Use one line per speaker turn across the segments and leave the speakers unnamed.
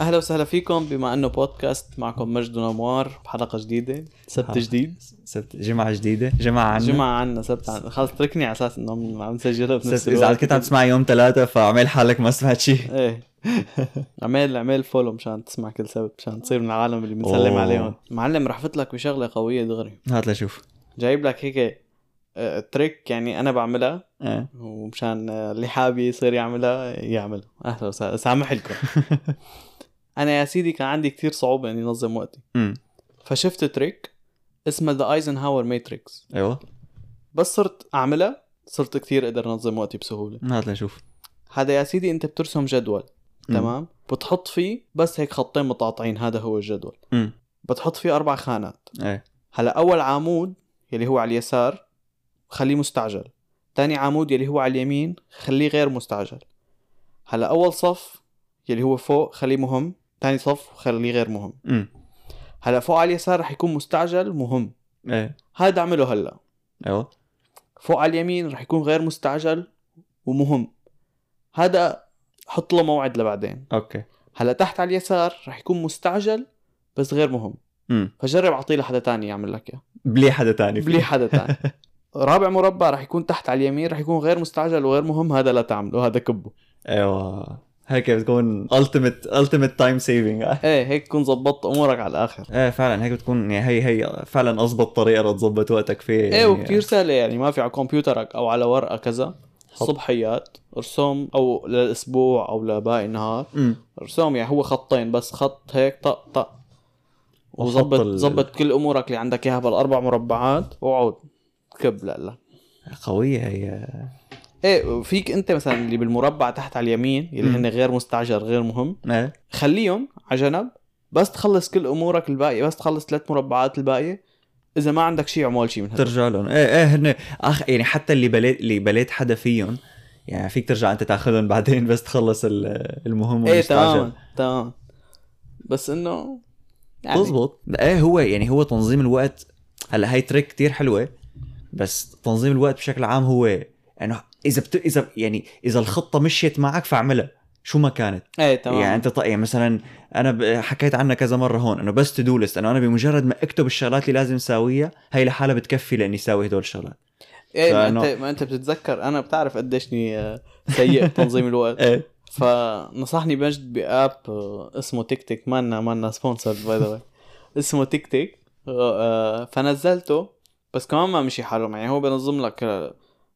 أهلا وسهلا فيكم بما أنه بودكاست معكم مجد ونموار بحلقة جديدة سبت. جديد.
سبت جمعة جديدة. جمعة عنا.
جمعة عنا سبت عنا. خلص تركني على أساس إنه عم- نسجلها بنفس الوقت.
كنت عم تسمع يوم ثلاثة فعمل حالك ما سمعت شيء
إيه. اعمل اعمل follow مشان تسمع كل سبت مشان تصير من العالم اللي بنسلم. عليهم. معلم رح فت لك بشغلة قوية دغري.
هات لشوف.
جايب لك هيك آه، trick يعني أنا بعملها.
إيه.
ومشان آه، اللي حابب يصير يعملها يعملها. أهلا وسهلا. سامح لكم أنا يا سيدي كان عندي كثير صعوبة إني أنظم وقتي.
أمم.
فشفت trick اسمه the Eisenhower Matrix
أيوه.
بس صرت اعملها صرت كثير أقدر أنظم وقتي بسهولة.
هات لشوف
هذا يا سيدي أنت بترسم جدول
أمم.
تمام؟ بتحط فيه بس هيك خطين متقاطعين هذا هو الجدول.
أمم.
بتحط فيه أربع خانات.
إيه.
هلا أول عمود يلي هو على اليسار خليه مستعجل. تاني عمود يلي هو على اليمين خليه غير مستعجل. هلا أول صف يلي هو فوق خليه مهم. تاني صف خليه غير مهم.
أمم.
هلا فوق على اليسار رح يكون مستعجل مهم.
إيه.
هذا اعمله هلا.
أيوه.
فوق على اليمين رح يكون غير مستعجل ومهم. هذا حط له موعد لبعدين.
أوكي.
هلا تحت على اليسار رح يكون مستعجل بس غير مهم.
أمم.
فجرب أعطيه لحدا تاني يعمل لك إياه.
بلي حدا تاني. فيه.
بلي حدا تاني. رابع مربع رح يكون تحت على اليمين رح يكون غير مستعجل وغير مهم. هذا لا تعمله هذا كبه.
أيوه. هيك بتكون ultimate ultimate time saving. آه
إيه هيك تكون زبطت أمورك على الآخر.
إيه فعلا هيك بتكون يعني هي هي فعلا أضبط طريقة لتظبط وقتك فيه.
إيه
يعني
وكثير سهلة يعني ما في على كمبيوترك أو على ورقة كذا. صبحيات ارسم أو للأسبوع أو لباقي النهار. ارسم يعني هو خطين بس خط هيك طق طق. وظبط
ال-
ظبط كل أمورك اللي عندك إياها بالأربع مربعات واقعد كب لا لا.
قوية هي.
إيه فيك أنت مثلا اللي بالمربع تحت على اليمين اللي. هن غير مستعجل غير مهم
إيه.
خليهم على جنب بس تخلص كل أمورك الباقية بس تخلص ثلاث مربعات الباقية إذا ما عندك شيء اعمل شيء من هذا.
ترجع لهم. إيه إيه هن آخ يعني حتى اللي بليت اللي بليت حدا فيهم يعني فيك ترجع أنت تاخذهم بعدين بس تخلص ال- المهم إيه.
تمام تمام. بس إنه يعني
تزبط إيه هو يعني هو تنظيم الوقت هلا هاي تريك كتير حلوة بس تنظيم الوقت بشكل عام هو إنه إذا بت... إذا يعني إذا الخطة مشيت معك فاعملها. شو ما كانت.
إيه تمام.
يعني أنت ط... يعني مثلا أنا. حكيت عنها كذا مرة هون إنه بس to-do list إنه أنا بمجرد ما أكتب الشغلات اللي لازم أساويها هي لحالها بتكفي لإني اساوي هدول الشغلات.
إيه ما انت ما أنت بتتذكر أنا بتعرف قديشني آه، سيء بتنظيم الوقت.
إيه.
فنصحني مجد ب app آه، اسمه TickTick مانا مانا sponsored by the اسمه تيك تيك آه، فنزلته بس كمان ما مشي حاله يعني هو بنظم لك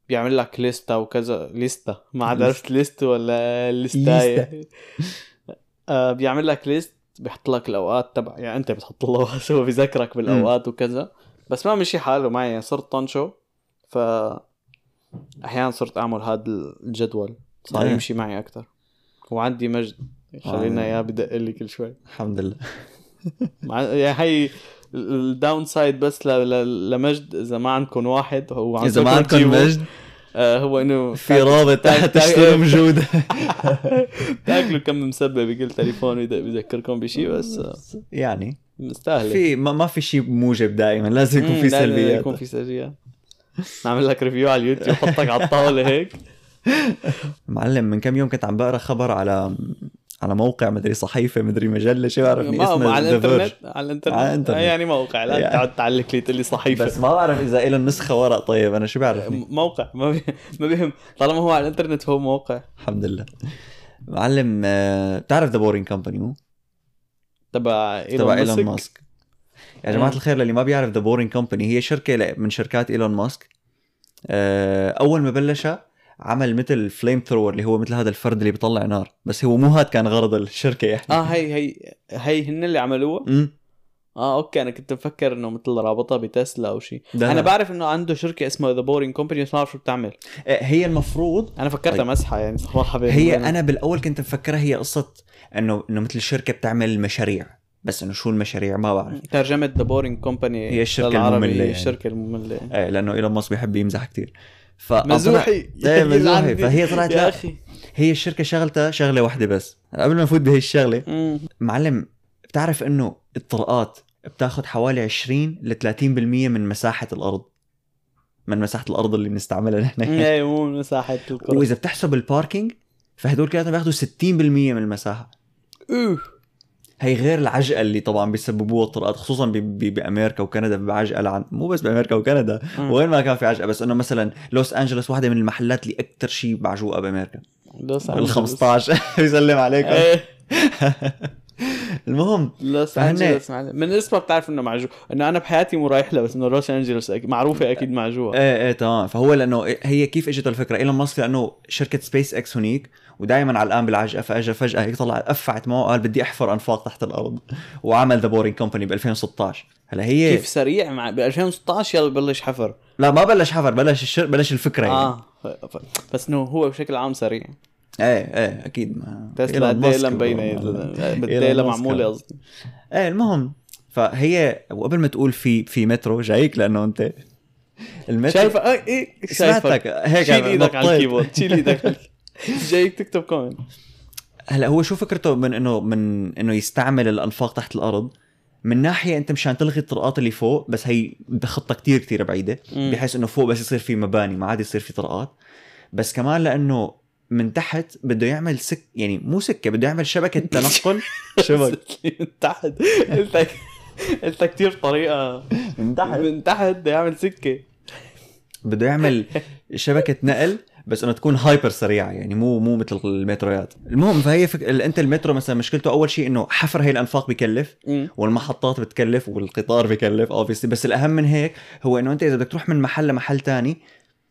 بيعمل لك ليستا وكذا. ليستا ما عاد عرفت ليست ولا ليستاية آه، بيعمل لك ليست بيحط لك الأوقات تبع يعني أنت بتحط له هو بيذكرك بالأوقات وكذا. بس ما مشي حاله معي. صرت طنشة. ف أحيانا صرت أعمل هذا الجدول. صار
إيه.
يمشي معي أكثر وعندي مجد خلينا
آه.
إياه بدق لي كل شوي.
الحمد لله.
يعني هي الداون سايد بس ل... ل... لمجد إذا ما عندكم واحد هو
إذا ما عندكم مجد
آه هو إنه
في رابط تحت تشتروا موجوده
تاكلوا كم مسبه بكل تليفون بيذكركم بشيء بس آه،
يعني.
مستاهلة.
في ما, ما في شيء موجب دائما لازم يكون في سلبيات.
يكون في سلبيات. نعمل لك ريفيو على اليوتيوب حطك على الطاولة هيك.
معلم من كم يوم كنت عم بقرأ خبر على على موقع مدري صحيفة مدري مجلة شو بعرفني
ما
اسمها
على
الإنترنت.
على الإنترنت
على الإنترنت.
آه، يعني موقع لا
يعني.
تقعد تعلق لي تقول لي صحيفة
بس ما بعرف إذا له نسخة ورق طيب أنا شو بعرفني
موقع ما بي... ما بيهم طالما هو على الإنترنت فهو موقع
الحمد لله معلم آه، بتعرف The Boring Company مو؟
تبع
تبع إيلون
ماسك.
يا جماعة
مم.
الخير للي ما بيعرف The Boring Company هي شركة من شركات إيلون ماسك آه، أول ما بلشها عمل مثل flamethrower اللي هو مثل هذا الفرد اللي بيطلع نار. بس هو مو هاد كان غرض الشركة يعني.
آه هي هي هي هن اللي عملوها
امم
آه أوكي أنا كنت مفكر إنه مثل رابطها بتسلا أو شيء
أنا.
بعرف إنه عنده شركة اسمها The Boring Company بس ما بعرف شو بتعمل.
آه، هي المفروض
أنا فكرتها
طيب.
مسحه يعني صراحة
هي
وبينك.
أنا بالأول كنت مفكرها هي قصة انه إنه مثل شركة بتعمل مشاريع. بس إنه شو المشاريع؟ ما بعرف.
ترجمة The Boring Company
هي الشركة المملة يعني.
الشركة المملة.
إيه لأنه إيلون ماسك بيحب يمزح كثير
مزوحي
إيه مزوحي. فهي طلعت
يا
لا
أخي.
هي الشركة شغلتها شغلة واحدة بس. قبل ما نفوت بهي الشغلة
مم.
معلم بتعرف إنه الطرقات بتاخذ حوالي 20 ل 30% من مساحة الأرض. من مساحة الأرض اللي بنستعملها نحن.
إيه مو مساحة الكرة.
وإذا بتحسب الباركينج فهدول كلهم بياخذوا 60% من المساحة.
أوه.
هي غير العجقة اللي طبعا بيسببوها الطرقات خصوصا بأمريكا وكندا بعجقة لعن مو بس بأمريكا وكندا. وين ما كان في عجقة بس إنه مثلا لوس أنجلوس واحدة من المحلات اللي أكثر شيء معجوقه بأمريكا
لوس أنجلوس.
15 بيسلم عليكم
إيه
المهم
لوس أنجلوس. من اسمها بتعرف إنه معجوق إنه أنا بحياتي مو رايح لها بس إنه لوس أنجلوس. معروفة أكيد معجوقه
إيه إيه تمام. فهو لأنه هي كيف إجت الفكرة؟ إيلون ماسك لأنه شركة سبيس إكس هنيك ودائما علقان بالعجقه فإجى فجأة هيك طلع فقعت معه قال بدي أحفر أنفاق تحت الأرض وعمل The Boring Company ب 2016 هلا هي
كيف سريع مع ب 2016 يلا ببلش حفر.
لا ما بلش حفر بلش الشر... بلش الفكرة يعني.
آه ف... ف... بس إنه هو بشكل عام سريع.
إيه إيه أكيد ما
تسلا قد
إيه
مبينه
ماسك
معموله. قصدي
إيه المهم فهي وقبل ما تقول في في مترو جايك لأنه أنت المترو
شايفه آه إيه شايفك
سمعتك هيك
شيل إيدك على.
ال
keyboard شيل إيدك. جايك تكتب comment
هلا هو شو فكرته من انه من إنه يستعمل الأنفاق تحت الأرض من ناحية أنت مشان تلغي الطرقات اللي فوق بس هي بخطة كتير كتير
بعيدة.
بحيث إنه فوق بس يصير في مباني ما عاد يصير في طرقات بس كمان لأنه من تحت بده يعمل سك يعني مو سكة بده يعمل شبكة تنقل. شبك.
من تحت. قلت قلت كثير طريقة.
من تحت.
من تحت بده يعمل سكة.
بده يعمل شبكة نقل بس إنه تكون هايبر سريعة يعني مو مو مثل المترويات. المهم فهي فك... أنت المترو مثلا مشكلته أول شيء إنه حفر هي الأنفاق بكلف. والمحطات بتكلف والقطار بكلف اوبسلي بس الأهم من هيك هو إنه أنت إذا بدك تروح من محل لمحل تاني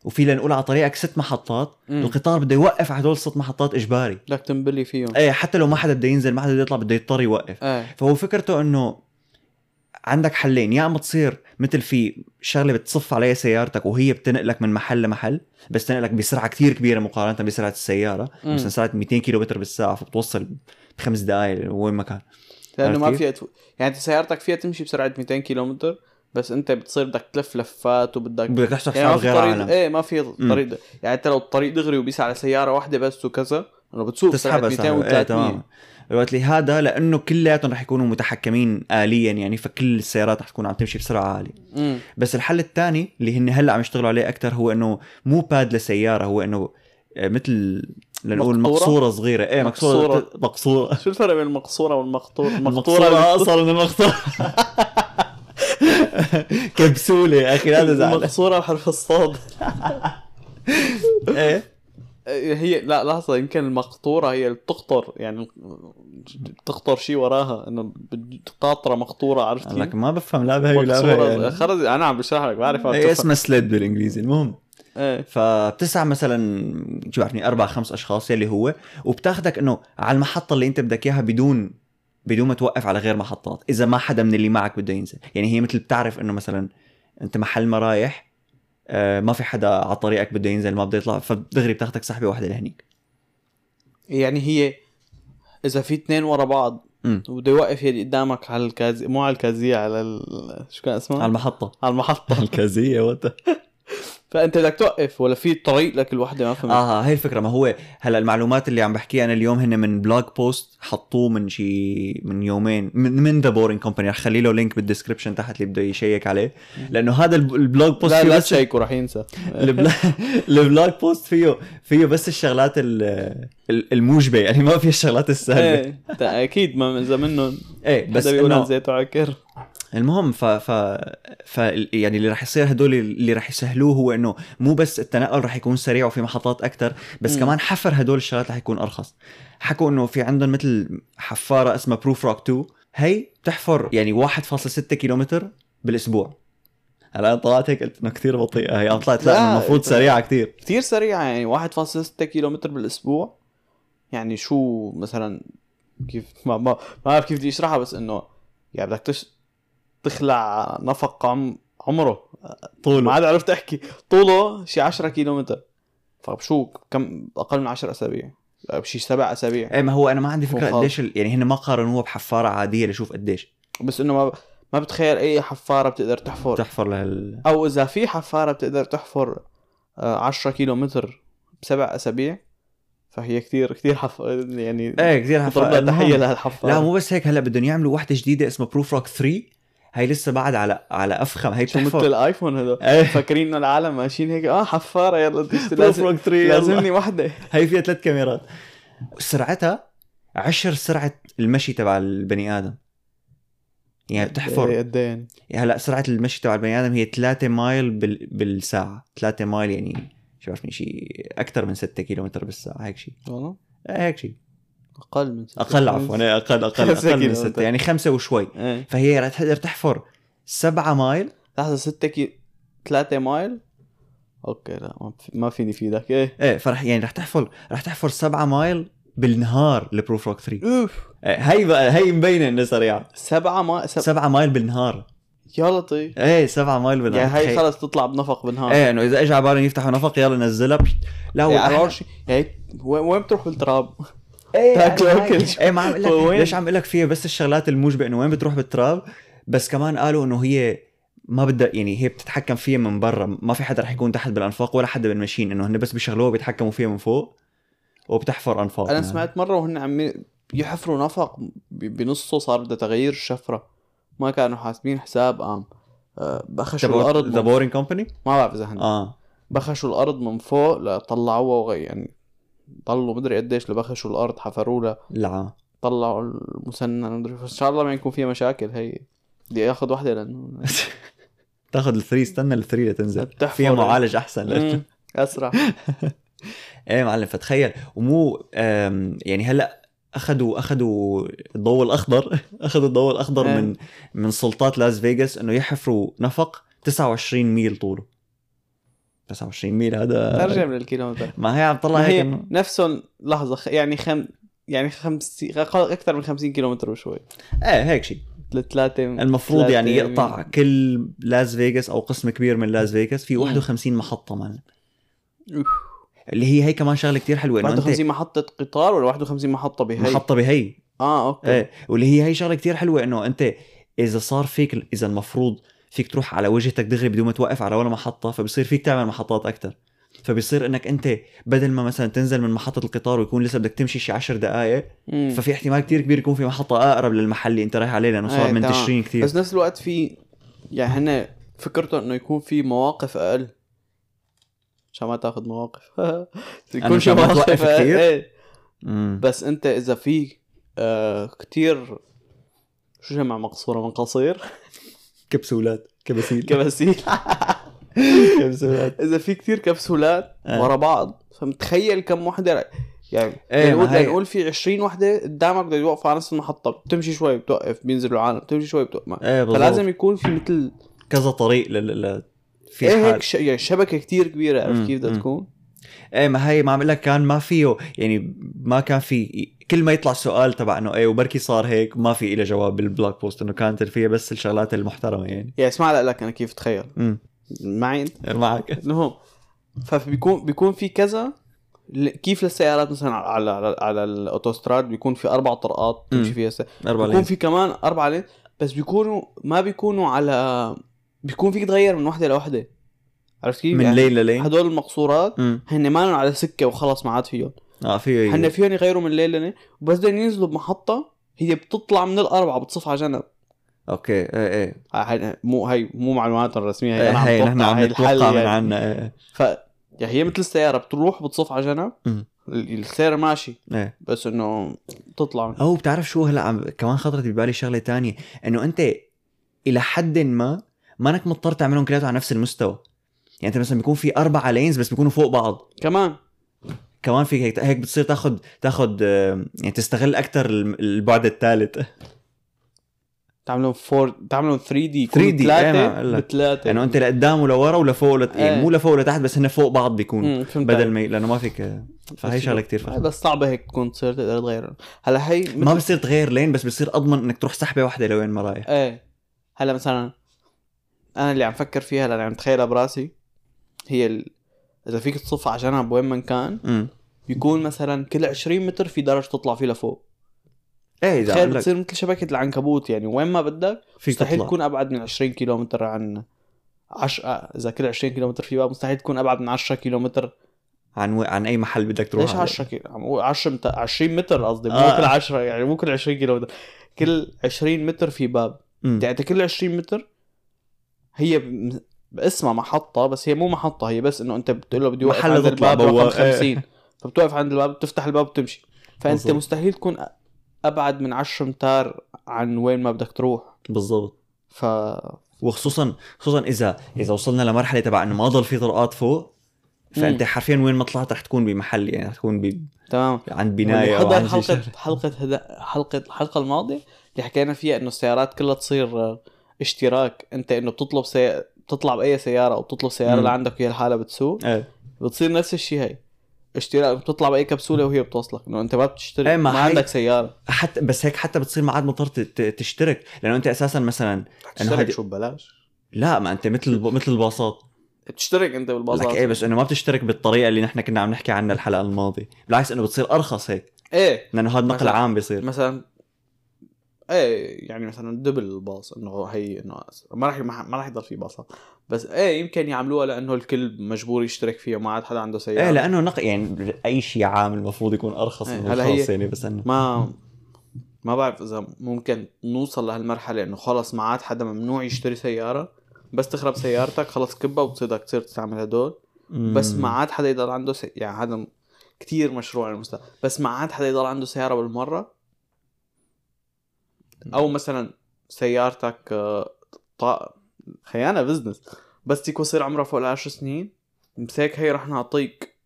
وفي لنقول على طريقك ست محطات
مم.
القطار بده يوقف على هدول الست محطات إجباري
بدك تنبلي فيهم
إيه حتى لو ما حدا بده ينزل ما حدا بده يطلع بده يضطر يوقف
إيه
فهو فكرته إنه عندك حلين يا إما تصير مثل في شغلة بتصف عليها سيارتك وهي بتنقلك من محل لمحل بس تنقلك بسرعة كتير كبيرة مقارنة بسرعة السيارة
مم.
مثلا سرعة 200 كيلو متر بالساعة فبتوصل بخمس دقائق وين ما كان
لأنه ما فيها. يعني انت سيارتك فيها تمشي بسرعة 200 كيلومتر بس انت بتصير بدك تلف لفات وبدك
بدك تحسب
يعني
غير
طريق
عالم.
إيه ما في طريق ده. يعني انت لو الطريق دغري وبيس على سيارة واحدة بس وكذا إنه بتسوق
تسحبها
200
سحبها.
و300
إيه تمام. الوقت هذا لأنه كلياتهم رح يكونوا متحكمين اليا يعني فكل السيارات رح تكون عم تمشي بسرعة
عالية.
بس الحل الثاني اللي هن هلأ عم يشتغلوا عليه أكثر هو إنه مو باد لسيارة هو إنه آه، مثل لنقول
مقطورة؟
مقصورة صغيرة. إيه مقصورة
مقصورة.
مقصورة.
شو الفرق بين المقصورة والمقطور
المقصورة
المقطوره
اقصر من المقصورة. كبسولة يا أخي لا تزعل.
المقصورة بحرف الصاد.
إيه؟
هي لا لحظة يمكن المقطورة هي اللي بتقطر يعني بتقطر شيء وراها إنه قاطره مقطورة عرفت
لك؟ ما بفهم لا بهي ولا
مقصورة
بهي
خرز أنا عم بشرح لك بعرف
هي اسمها سليد بالإنجليزي. المهم
إيه.
فبتسعى مثلا شو بعرفني أربع خمس أشخاص يلي هو وبتاخدك إنه على المحطة اللي أنت بدك إياها بدون بدون ما توقف على غير محطات. إذا ما حدا من اللي معك بده ينزل. يعني هي مثل بتعرف إنه مثلا أنت محل مرايح آه، ما في حدا على طريقك بده ينزل ما بده يطلع فدغري بتاخدك سحبه واحدة لهنيك.
يعني هي إذا في اثنين ورا بعض وبده يوقف يلي قدامك على الكازي مو على الكازية على ال... شو كان اسمها؟
على المحطة.
على المحطة.
الكازية وقتها
فأنت بدك توقف ولا في طريق لكل وحده ما فهمت؟
آه هي الفكرة. ما هو هلأ المعلومات اللي عم بحكيها أنا اليوم هن من blog post حطوه من شي من يومين من من The Boring Company رح خلي له link بال description تحت اللي بده يشيك عليه. لأنه هذا الب- ال blog
post
لا
لا
بس
تشيكوا رح ينسى.
ال blog post فيه فيه بس الشغلات ال- ال- الموجبة. يعني ما فيه الشغلات
السالبة. إيه أكيد ما إذا منهم
إيه بس إنه
زيت وعكر
المهم ف ف ف يعني اللي رح يصير هدول اللي رح يسهلوه هو إنه مو بس التنقل رح يكون سريع وفي محطات أكثر بس. م. كمان حفر هدول الشغلات رح يكون أرخص حكوا إنه في عندهم مثل حفارة اسمها بروف روك 2 هي بتحفر يعني 1.6 كيلومتر بالأسبوع هلا طلعت هيك قلت إنه كثير بطيئة هي أنا طلعت لا
لا،
المفروض سريعة كثير
كثير سريعة يعني 1.6 كيلومتر بالأسبوع يعني شو مثلا كيف ما ما بعرف كيف بدي أشرحها بس إنه يعني بدك تش... تخلع نفق عم... عمره. ما
طوله
عاد عرفت أحكي. طوله شي 10 كيلومتر. فبشو كم أقل من 10 أسابيع. بشي سبع أسابيع.
إيه ما هو أنا ما عندي فكرة
وخلص.
قديش يعني هن ما قارنوها بحفارة عادية لشوف قديش.
بس إنه ما ما بتخيل أي حفارة بتقدر تحفر.
تحفر لهال
أو إذا في حفارة بتقدر تحفر آه، 10 كيلومتر بسبع أسابيع فهي كثير كثير حفر يعني
إيه كثير
حفارة.
تحية
لهالحفارة
لا مو بس هيك. هلأ بدهم يعملوا وحده جديدة اسمها Prufrock 3 هي لسه بعد على على أفخم هي
شو مثل
ال
iPhone هذا؟
إيه.
فاكرين إنه العالم ماشيين هيك؟ آه حفارة يلا لازم
3
لازمني وحده
هي فيها ثلاث كاميرات. سرعتها عشر سرعة المشي تبع البني آدم. يعني بتحفر
قد إيه يعني؟
يعني هلا سرعة المشي تبع البني آدم هي 3 mile بال... بالساعة. 3 mile يعني شو بعرفني شيء أكثر من 6 كيلومتر بالساعة هيك شيء
والله؟
إيه هيك شيء
أقل من ستة.
أقل عفوا. إيه، أقل
أقل
أقل من. 6 يعني خمسة وشوي.
إيه.
فهي رح تقدر تحفر. 7 mile.
لحظة 6 كي 3 mile؟ أوكي لا ما في- ما فيني فيدك إيه.
إيه فرح يعني رح تحفر رح تحفر 7 mile بالنهار ال Prufrock 3
أوف.
إيه هي بقى هي مبينة انها سريعه
سبعة ما سب...
7 مايل بالنهار.
يا لطيف
إيه 7 mile بالنهار.
يعني هي. خلص تطلع بنفق بالنهار.
إيه إنه إذا اجى على بالهم يفتحوا نفق يلا نزلها. بشت. لا هو
يعني يعني وين وين بتروح بالتراب؟ إيه.
إيه ما عم أقول لك؟ ليش عم أقول لك فيها؟ بس الشغلات الموجبه انه وين بتروح بالتراب؟ بس كمان قالوا إنه هي ما بدها يعني هي بتتحكم فيها من برا. ما في حدا رح يكون تحت بالأنفاق ولا حدا بالماشين. إنه هن بس بيشغلوها بيتحكموا فيها من فوق وبتحفر أنفاق
أنا
يعني.
سمعت مرة وهن عم يحفروا نفق بنصه صار بده تغيير الشفرة. ما كانوا حاسبين حساب قام. آه، بخشوا الأرض
ذا. بورينج كومباني
ما بعرف إذا هن.
آه.
بخشوا الأرض من فوق لطلعوها وغ- يعني ضلوا مدري قديش لبخشوا الأرض حفروا لها
لا.
طلعوا المسنن مدري إن شاء الله ما يكون فيها مشاكل هي. بدي ياخذ وحدة لأنه
تاخذ الثري استنى الثري لتنزل. فيها معالج
أحسن. أسرع.
إيه معلم فتخيل. ومو يعني هلأ اخذوا أخذوا الضوء الأخضر. أخذوا الضوء الأخضر
إيه.
من من سلطات لاس فيغاس إنه يحفروا نفق 29 ميل طوله. 29 ميل هذا
ارجع من الكيلومتر.
ما هي عم تطلع هيك
هي
إنه-
نفسهم لحظة خ- يعني خم يعني خمسين أكثر من 50 كيلومتر وشوي.
إيه هيك شيء
ثلاثة
المفروض
ثلاثة
يعني يقطع كل لاس فيغاس أو قسم كبير من لاس فيغاس في
مم.
51 محطة معلم.
أوف.
اللي هي هي كمان شغلة كتير حلوة إنه أنت
51 محطة قطار ولا 51 محطة بهي؟
محطة بهي.
آه أوكي.
إيه واللي هي هي شغلة كتير حلوة إنه أنت إذا صار فيك إذا المفروض فيك تروح على وجهتك دغري بدون ما توقف على ولا محطة فبصير فيك تعمل محطات أكثر فبصير إنك أنت بدل ما مثلا تنزل من محطة القطار ويكون لسه بدك تمشي شي 10 دقائق
مم.
ففي احتمال كتير كبير يكون في محطة أقرب للمحل اللي أنت رايح عليه لأنه صار
إيه،
منتشرين كثير
بس نفس الوقت في يعني هن فكرته إنه يكون في مواقف أقل عشان ما تاخذ مواقف يكون أقل.
كتير؟
إيه
مم.
بس أنت إذا في آه كتير شو جمع مقصورة من قصير
كبسولات كبسيل
كبسيل
كبسولات
إذا في كتير كبسولات
آه.
ورا بعض فمتخيل كم وحدة يعني
ما
نقول
هي-
نقول في 20 وحدة قدامك بده يوقفوا على نص المحطة بتمشي شوي بتوقف بينزلوا عالم بتمشي شوي بتوقف.
إيه بالضبط
فلازم يكون في مثل
كذا طريق لل في
إيه
حال
هيك ش... يعني شبكة كتير
كبيرة
عرفت كيف بدها. تكون؟
إيه ما هي ما عم لك كان ما فيه يعني ما كان في كل ما يطلع سؤال تبع إنه إيه وبركي صار هيك ما في له جواب بال blog post إنه كانت فيها بس الشغلات المحترمة يعني.
يعني اسمع لك أنا كيف تخيل.
امم
معي؟ انت
معك.
انه فبيكون بيكون في كذا كيف للسيارات مثلا على على, على الأوتوستراد بيكون في أربع طرقات تمشي. فيها الس...
أربع
بيكون في كمان أربع lane بس بيكونوا ما بيكونوا على بيكون فيك تغير من وحده لوحده عرفت كيف؟
من
يعني
lane لل lane؟
هدول المقصورات هن ما على سكة وخلص ما عاد فيهم.
آه في
هن فيهم يغيروا من lane lane وبس بدهم ينزلوا بمحطة هي بتطلع من الأربعة بتصف على جنب.
okay إيه إيه.
هاي مو هي مو معلومات رسميه هي أنا
هي نحن عم نتوقع من
يعني.
عنا إيه.
ف يعني هي مثل السيارة بتروح بتصف على جنب.
مم.
ال- السيارة ماشي
إيه.
بس إنه تطلع.
أو بتعرف شو هلا عم كمان خطرت ببالي شغلة تانية إنه أنت إلى حد ما مانك مضطر تعملهم كلياتهم على نفس المستوى. يعني انت مثلا بيكون في اربعه lanes بس بيكونوا فوق بعض.
كمان.
كمان في هيك هيك بتصير تاخذ تاخذ يعني تستغل أكثر البعد الثالث
تعملهم four تعملهم 3D
3D إيه، ما ثلاثة.
بثلاثة.
انه أنت لقدام ولورا ولفوق ولت... يعني
إيه.
مو لفوق ولتحت بس هن فوق بعض
فهمت
بدل. ما لأنه ما فيك فهي
بس شغلة
كثير فخمة.
بس صعبة هيك تكون تصير تقدر تغير هلا هي
ما بصير تغير لين بس بصير أضمن إنك تروح سحبة واحدة لوين ما رايح.
إيه. هلا مثلا أنا اللي عم فكر فيها اللي عم تخيلها براسي. هي ال... إذا فيك تصف على جنب وين ما كان
امم
بيكون مثلا كل 20 متر في درج تطلع فيه لفوق
إيه إذا
تخيل
لك
بتصير مثل شبكة العنكبوت يعني وين ما بدك
فيك
مستحيل تكون أبعد من 20 كيلو متر عن عش... آه، إذا كل 20 كيلو متر في باب مستحيل تكون أبعد من 10 كيلو متر
عن و... عن أي محل بدك تروح
ليش
عليه.
10 كيلو عم أقول 10 مت... 20 متر قصدي مو
آه.
كل 10 يعني مو كل 20 كيلو متر كل 20 متر في باب. يعني كل 20 متر هي باسمها محطة بس هي مو محطة هي بس إنه أنت بتقول له بدي
أوقف
عند الباب رقم
بواب.
50 فبتوقف عند الباب بتفتح الباب وبتمشي. فأنت
بالضبط.
مستحيل تكون أبعد من 10 امتار عن وين ما بدك تروح.
بالضبط.
ف
وخصوصا خصوصا إذا إذا وصلنا لمرحلة تبع إنه ما ضل في طرقات فوق فأنت حرفيا وين ما طلعت رح تكون بمحل يعني رح تكون ب...
تمام.
عند بناية
أو
عند شي
حلقة
شغلة.
حلقة هدا حلقة الحلقة الماضية اللي حكينا فيها إنه السيارات كلها تصير اشتراك. أنت إنه بتطلب سي... بتطلع بأي سيارة أو بتطلب سيارة
مم.
اللي عندك وهي لحالها بتسوق
إيه.
بتصير نفس الشيء هي اشتراك بتطلع بأي كبسولة وهي بتوصلك إنه أنت ما بتشتري
إيه،
ما,
ما
عندك سيارة.
حتى بس هيك حتى بتصير ما عاد مضطر تشترك. لأنه أنت أساسا مثلا
تشترك
هيدي
شو ببلاش؟
لا ما أنت مثل مثل الباصات.
بتشترك أنت
لك
بالبازار
إيه بس إنه ما بتشترك بالطريقة اللي نحن كنا عم نحكي عنها الحلقة الماضية. بالعكس إنه بتصير أرخص هيك.
إيه.
لأنه هذا نقل عام بيصير.
مثلا إيه يعني مثلا دبل الباص إنه هي إنه ما راح ما راح يضل في باصات بس إيه يمكن يعملوها لأنه الكل مجبور يشترك فيها ما عاد حدا عنده سيارة.
إيه لأنه نقل يعني أي شيء عام المفروض يكون أرخص
إيه،
من الخاص يعني بس إنه
ما ما بعرف إذا ممكن نوصل لهالمرحلة إنه خلص ما عاد حدا ممنوع يشتري سيارة. بس تخرب سيارتك خلص كبها وبتصير تصير تستعمل هدول بس ما عاد حدا يضل عنده سي... يعني هذا كتير مشروع المستقبل. بس ما عاد حدا يضل عنده سيارة بالمرة. أو مثلا سيارتك آه، طا... خيانة business بس يكون صير عمرها فوق العشر سنين. هيك هي رح نعطيك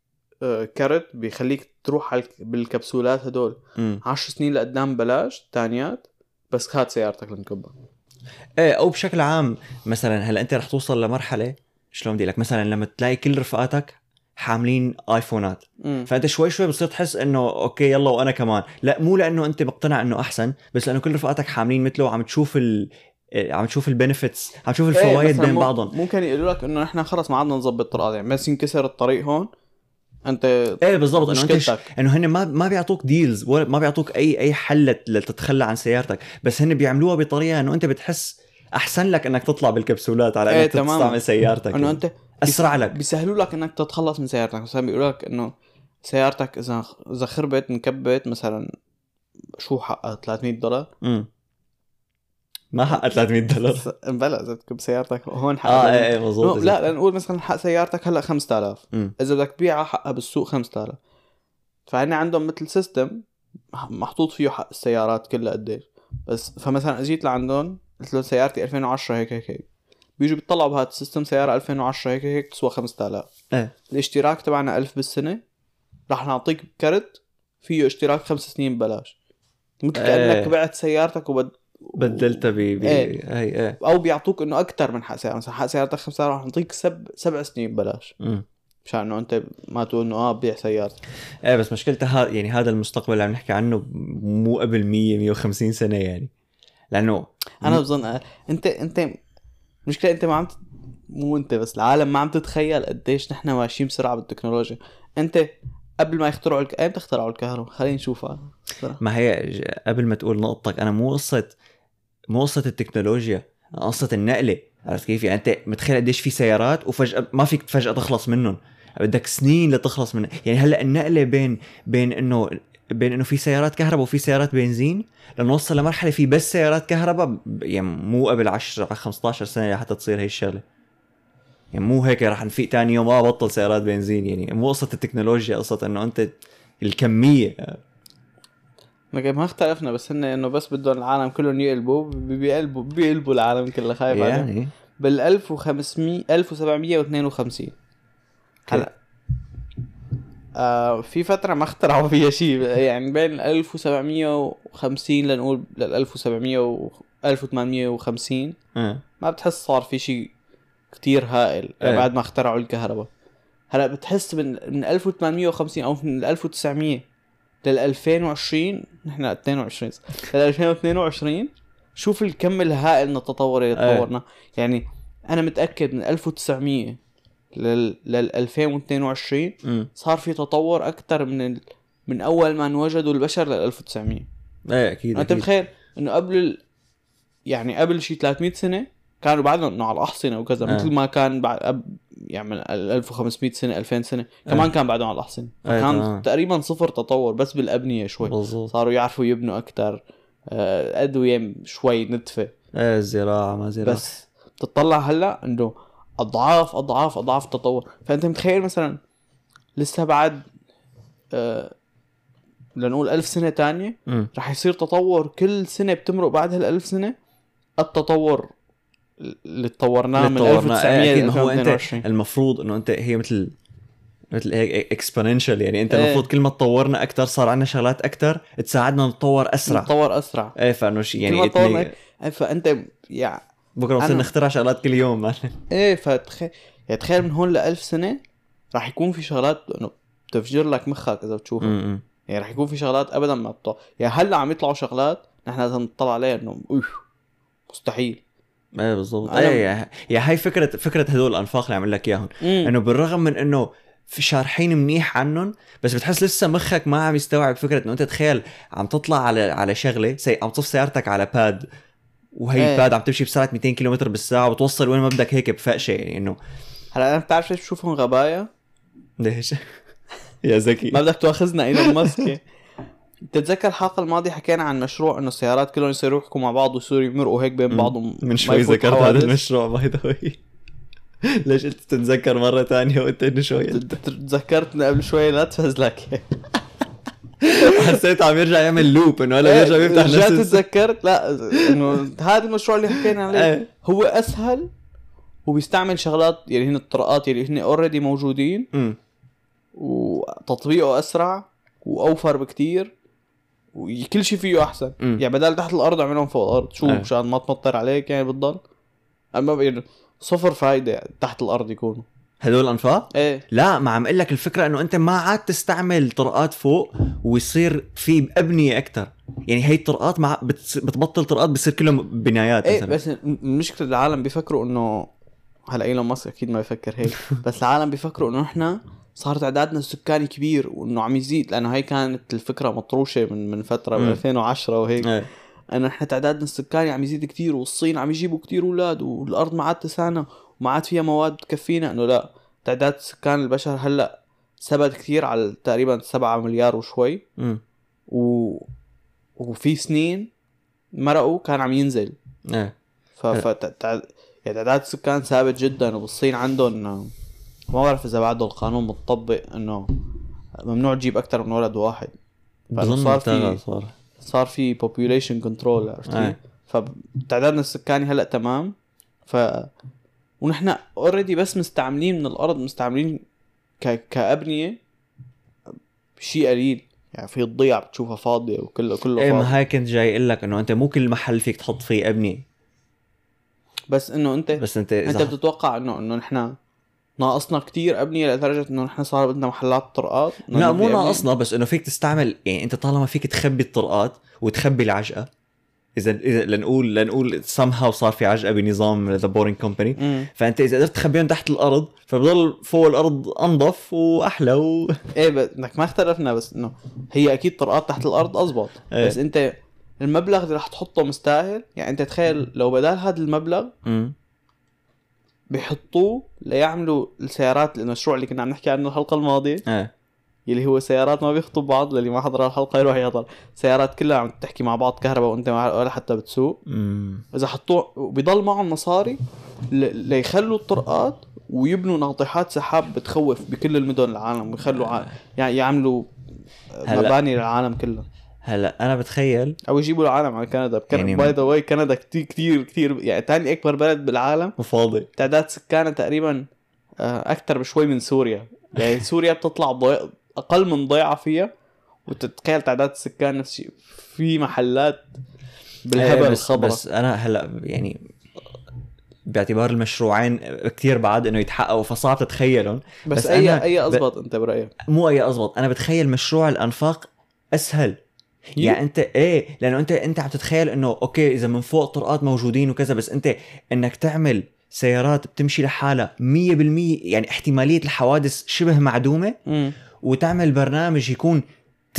آه، كارت بيخليك تروح بالكبسولات هدول.
مم.
عشر سنين لقدام بلاش تانيات بس هات سيارتك لنكبها
إيه أو بشكل عام مثلا هلأ أنت رح توصل لمرحلة شلون بدي لك؟ مثلا لما تلاقي كل رفقاتك حاملين آيفونات.
مم.
فأنت شوي شوي بتصير تحس إنه okay يلا وأنا كمان. لا مو لأنه أنت مقتنع إنه أحسن بس لأنه كل رفقاتك حاملين مثله وعم تشوف ال إيه، عم تشوف ال benefits عم تشوف
إيه،
الفوائد بين بعضهم.
ممكن يقولوا لك إنه نحن خلص ما عدنا نظبط طرقات يعني بس ينكسر الطريق هون أنت
إيه بالضبط إنه أنت ش- إنه هن ما ما بيعطوك ديلز ولا ما بيعطوك اي أي حل لت- لتتخلى عن سيارتك. بس هن بيعملوها بطريقة إنه أنت بتحس أحسن لك إنك تطلع بالكبسولات على
إيه،
إنك
تمام.
تستعمل سيارتك.
إنه أنت
أسرع لك.
بيسهلوا لك إنك تتخلص من سيارتك. مثلا بيقولوا لك إنه سيارتك إذا إذا خربت انكبت مثلا شو حقها؟ 300 دولار؟
امم ما حقها 300 دولار.
بلا إذا بتكب سيارتك هون
آه
حقها
إيه إيه مضبوط
لا لنقول مثلا حق سيارتك هلأ 5000
مم.
إذا بدك تبيعها حقها بالسوق 5000 فهن عندهم مثل system محطوط فيه حق السيارات كلها قديش. بس فمثلا أجيت لعندهم قلت له سيارتي 2010 هيك هيك هيك. بيجوا بيطلعوا بهذا ال system سيارة 2010 هيك هيك تسوى 5000
إيه.
الاشتراك تبعنا 1000 بالسنة. رح نعطيك كرت فيه اشتراك خمس سنين ببلاش. مثل كأنك
إيه.
بعت سيارتك وبد
بدلتها ب ب
إيه.
اي إيه.
أو بيعطوك إنه أكثر من حق سيارة. مثلا حق سيارتك 5000 رح نعطيك سب سبع سنين ببلاش. مشان إنه أنت ما تقول إنه آه بيع سيارتك
إيه بس مشكلتها ها يعني هذا المستقبل اللي عم نحكي عنه مو قبل 100 150 سنة يعني. لأنه
أنا بظن انت أنت مشكلة انت ما عم تت... مو انت بس العالم ما عم تتخيل قديش نحن ماشيين بسرعة بالتكنولوجيا. انت قبل ما يخترعوا الك... ايمتى اخترعوا الكهرباء؟ خلينا نشوفها.
ما هي قبل ما تقول نقطتك أنا مو قصه مو قصة التكنولوجيا قصة النقلة. عرفت كيف؟ يعني أنت متخيل قديش في سيارات وفجأة ما فيك فجأة تخلص منهم. بدك سنين لتخلص من يعني هلأ النقلة بين بين إنه بين إنه في سيارات كهرباء وفي سيارات بنزين لنوصل لمرحلة في بس سيارات كهرباء يعني مو قبل 10 15 سنة لحتى تصير هي الشغلة. يعني مو هيك رح نفيق تاني يوم آه بطل سيارات بنزين. يعني مو قصة التكنولوجيا قصة إنه أنت
الكمية. ما اختلفنا بس هن إنه بس بدهم العالم كلهم يقلبوا بي- بيقلبوا بيقلبوا العالم كله خايف
يعني.
بال 1500 1752 هلا آه في فترة ما اخترعوا فيها شيء يعني بين 1750 لنقول لل 1700 و 1850
آه.
ما بتحس صار في شيء كتير هائل
إيه.
بعد ما اخترعوا الكهرباء هلا بتحس من من 1850 أو من 1900 لل 2020 نحن 22 لل 2022 شوف الكم الهائل من التطور اللي
إيه.
تطورنا يعني أنا متأكد من 1900 لل لل 2022
امم
صار في تطور أكثر من ال... من أول ما انوجدوا البشر لل 1900
إيه
أكيد
أنت
متخيل إنه قبل ال... يعني قبل شي 300 سنة كانوا بعدهم إنه على الاحصنه وكذا
آه.
مثل ما كان بعد أب... يعني من ال 1500 سنة 2000 سنة كمان
آه.
كان بعدهم على الأحصنة.
آه،
كان
تمام.
تقريبا صفر تطور بس بالأبنية شوي.
بالضبط.
صاروا يعرفوا يبنوا أكثر أدوية شوي نتفة.
إيه الزراعة ما زراعة.
بس تطلع هلأ إنه أضعاف أضعاف أضعاف تطور فأنت متخيل مثلا لسه بعد آه لنقول ألف سنة تانية
مم.
رح يصير تطور كل سنة بتمرق بعد هالألف سنة التطور اللي تطورناه من
تطورنا. إيه،
1900
أكيد،
ل
ما هو انت
2022
المفروض إنه أنت هي مثل مثل هيك exponential يعني أنت
إيه.
المفروض كل ما تطورنا أكثر صار عندنا شغلات أكثر تساعدنا نتطور أسرع
نتطور أسرع
إيه فإنه شيء
كل ما
يعني
تطورنا إيه، فأنت يعني
بكرة بصير نخترع شغلات كل يوم مان.
إيه فتخيل يعني تخيل من هون لألف سنة رح يكون في شغلات إنه بتفجر لك مخك إذا بتشوفها. يعني رح يكون في شغلات ابدا ما بتطلع. يعني هلأ عم يطلعوا شغلات نحن لازم نطلع عليها إنه أوف مستحيل.
إيه بالضبط. إيه يا هاي فكره فكرة هدول الأنفاق اللي عم لك
إياهم.
إنه بالرغم من إنه في شارحين منيح عنهم بس بتحس لسه مخك ما عم يستوعب فكرة إنه أنت تخيل عم تطلع على على شغلة سي عم تصف سيارتك على pad وهي
إيه.
ال pad عم تمشي بسرعة 200 كيلو بالساعة وبتوصل وين ما بدك هيك بفقشه يعني إنه
هلا أنا بتعرف ليش بشوفهم غبايا
ليش؟ يا ذكي
ما بدك تواخذنا إيلون ماسك. بتتذكر الحلقة الماضية حكينا عن مشروع إنه السيارات كلهم يصيروا يحكوا مع بعض ويصيروا يمرقوا هيك بين. بعضهم
من شوي ذكرت هذا. المشروع by the ليش انت تتذكر مرة ثانية وانت إنه شوي.
تذكرتنا قبل شوي لا تفزلك.
حسيت عم يرجع يعمل loop إنه هلا بيرجع بيفتح
رجعت
نفس الس-
تذكرت لا إنه هذا المشروع اللي حكينا عليه.
إيه.
هو أسهل وبيستعمل شغلات يعني هن الطرقات اللي هن already موجودين.
مم.
وتطبيقه أسرع وأوفر بكتير وكل شيء فيه أحسن.
مم.
يعني بدل تحت الأرض اعملهم فوق الأرض. شو؟
إيه.
مشان ما تمطر عليك يعني بتضل أما ب- صفر فايدة يعني تحت الأرض يكونوا.
هدول الانفاق
إيه.
لا ما عم أقول لك الفكرة إنه أنت ما عاد تستعمل طرقات فوق ويصير في أبنية أكثر يعني هي الطرقات مع بتص... بتبطل طرقات بصير كلهم بنايات
إيه
مثلا.
بس المشكلة العالم بيفكروا إنه هلا إيلون ماسك أكيد ما بيفكر هيك. بس العالم بيفكروا إنه إحنا صار تعدادنا السكاني كبير وإنه عم يزيد. لأنه هي كانت الفكرة مطروشة من من
فترة.
ب 2010 وهيك.
إيه.
إنه إحنا تعدادنا السكاني عم يزيد كتير والصين عم يجيبوا كتير أولاد والأرض ما عاد تسعنا وما عاد فيها مواد تكفينا إنه لا تعداد سكان البشر هلأ ثبت كتير على تقريبا 7 مليار وشوي.
مم.
و... وفي سنين مرقوا كان عم ينزل.
إيه.
ف ف تع- يعني تعداد السكان ثابت جدا. وبالصين عندهم ما بعرف إذا بعده القانون متطبق إنه ممنوع تجيب أكثر من ولد واحد. صار في
صار.
صار في population control عرفت
أي.
كيف؟ فتعدادنا السكاني هلأ تمام. ف ونحن اوريدي بس مستعملين من الأرض مستعملين ك... كأبنية. شيء قليل. يعني في الضيعة بتشوفها فاضية وكله كله إيه
ما هاي كنت جاي أقول لك إنه أنت مو كل محل فيك تحط فيه أبنية.
بس إنه أنت
بس أنت
أنت
اذا
بتتوقع إنه إنه نحن ناقصنا كتير أبنية لدرجة إنه نحن صار بدنا محلات طرقات؟
لا مو؟ ناقصنا بس إنه فيك تستعمل يعني أنت طالما فيك تخبي الطرقات وتخبي العجقة اذا إذا لنقول لنقول somehow صار في عجقة بنظام The Boring
Company
فأنت إذا قدرت تخبيهم تحت الأرض فبضل فوق الأرض أنظف وأحلى و...
إيه بس إنك ما اختلفنا بس إنه هي أكيد طرقات تحت الأرض اضبط
إيه.
بس أنت المبلغ اللي رح تحطه مستاهل. يعني أنت تخيل لو بدال هذا المبلغ
مم.
بيحطوه ليعملوا السيارات المشروع اللي كنا عم نحكي عنه الحلقة الماضية.
إيه.
اللي هو سيارات ما بيخطوا بعض للي ما حضر الحلقة يروح يحضر سيارات كلها عم تحكي مع بعض كهرباء وانت ما ولا حتى بتسوق
مم.
إذا حطوه بيضل معهم مصاري ل- ليخلوا الطرقات ويبنوا ناطحات سحاب بتخوف بكل المدن العالم ويخلوا ع... يعني يعملوا. مباني للعالم كله
هلا أنا بتخيل
أو يجيبوا العالم على كندا
يعني
يعني by the way كندا كتير كتير كتير يعني ثاني أكبر بلد بالعالم
وفاضي
تعداد سكانها تقريبا آه، أكثر بشوي من سوريا يعني سوريا بتطلع. أقل من ضيعة فيها. وتتخيل تعداد السكان نفس الشيء. في محلات بالهبل
إيه بس, بس أنا هلا يعني باعتبار المشروعين كتير بعد إنه يتحققوا فصعب تتخيلهم.
بس,
بس
اي
أنا
أي
ب-
اضبط أنت برأيك؟
مو أي اضبط أنا بتخيل مشروع الأنفاق أسهل.
يو.
يعني أنت إيه لأنه انت أنت عم تتخيل إنه okay إذا من فوق طرقات موجودين وكذا بس أنت إنك تعمل سيارات بتمشي لحالها 100% يعني احتمالية الحوادث شبه معدومة.
امم
وتعمل برنامج يكون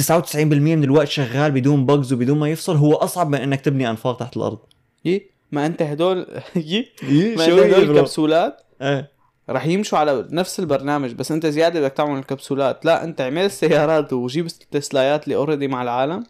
99% من الوقت شغال بدون بجز وبدون ما يفصل هو أصعب من إنك تبني أنفاق تحت الأرض.
يي ما أنت هدول يي
إيه،
ما انت هدول كبسولات
إيه.
رح يمشوا على نفس البرنامج بس أنت زيادة بدك تعمل الكبسولات. لا أنت اعمل السيارات وجيب التسلايات اللي اوريدي مع العالم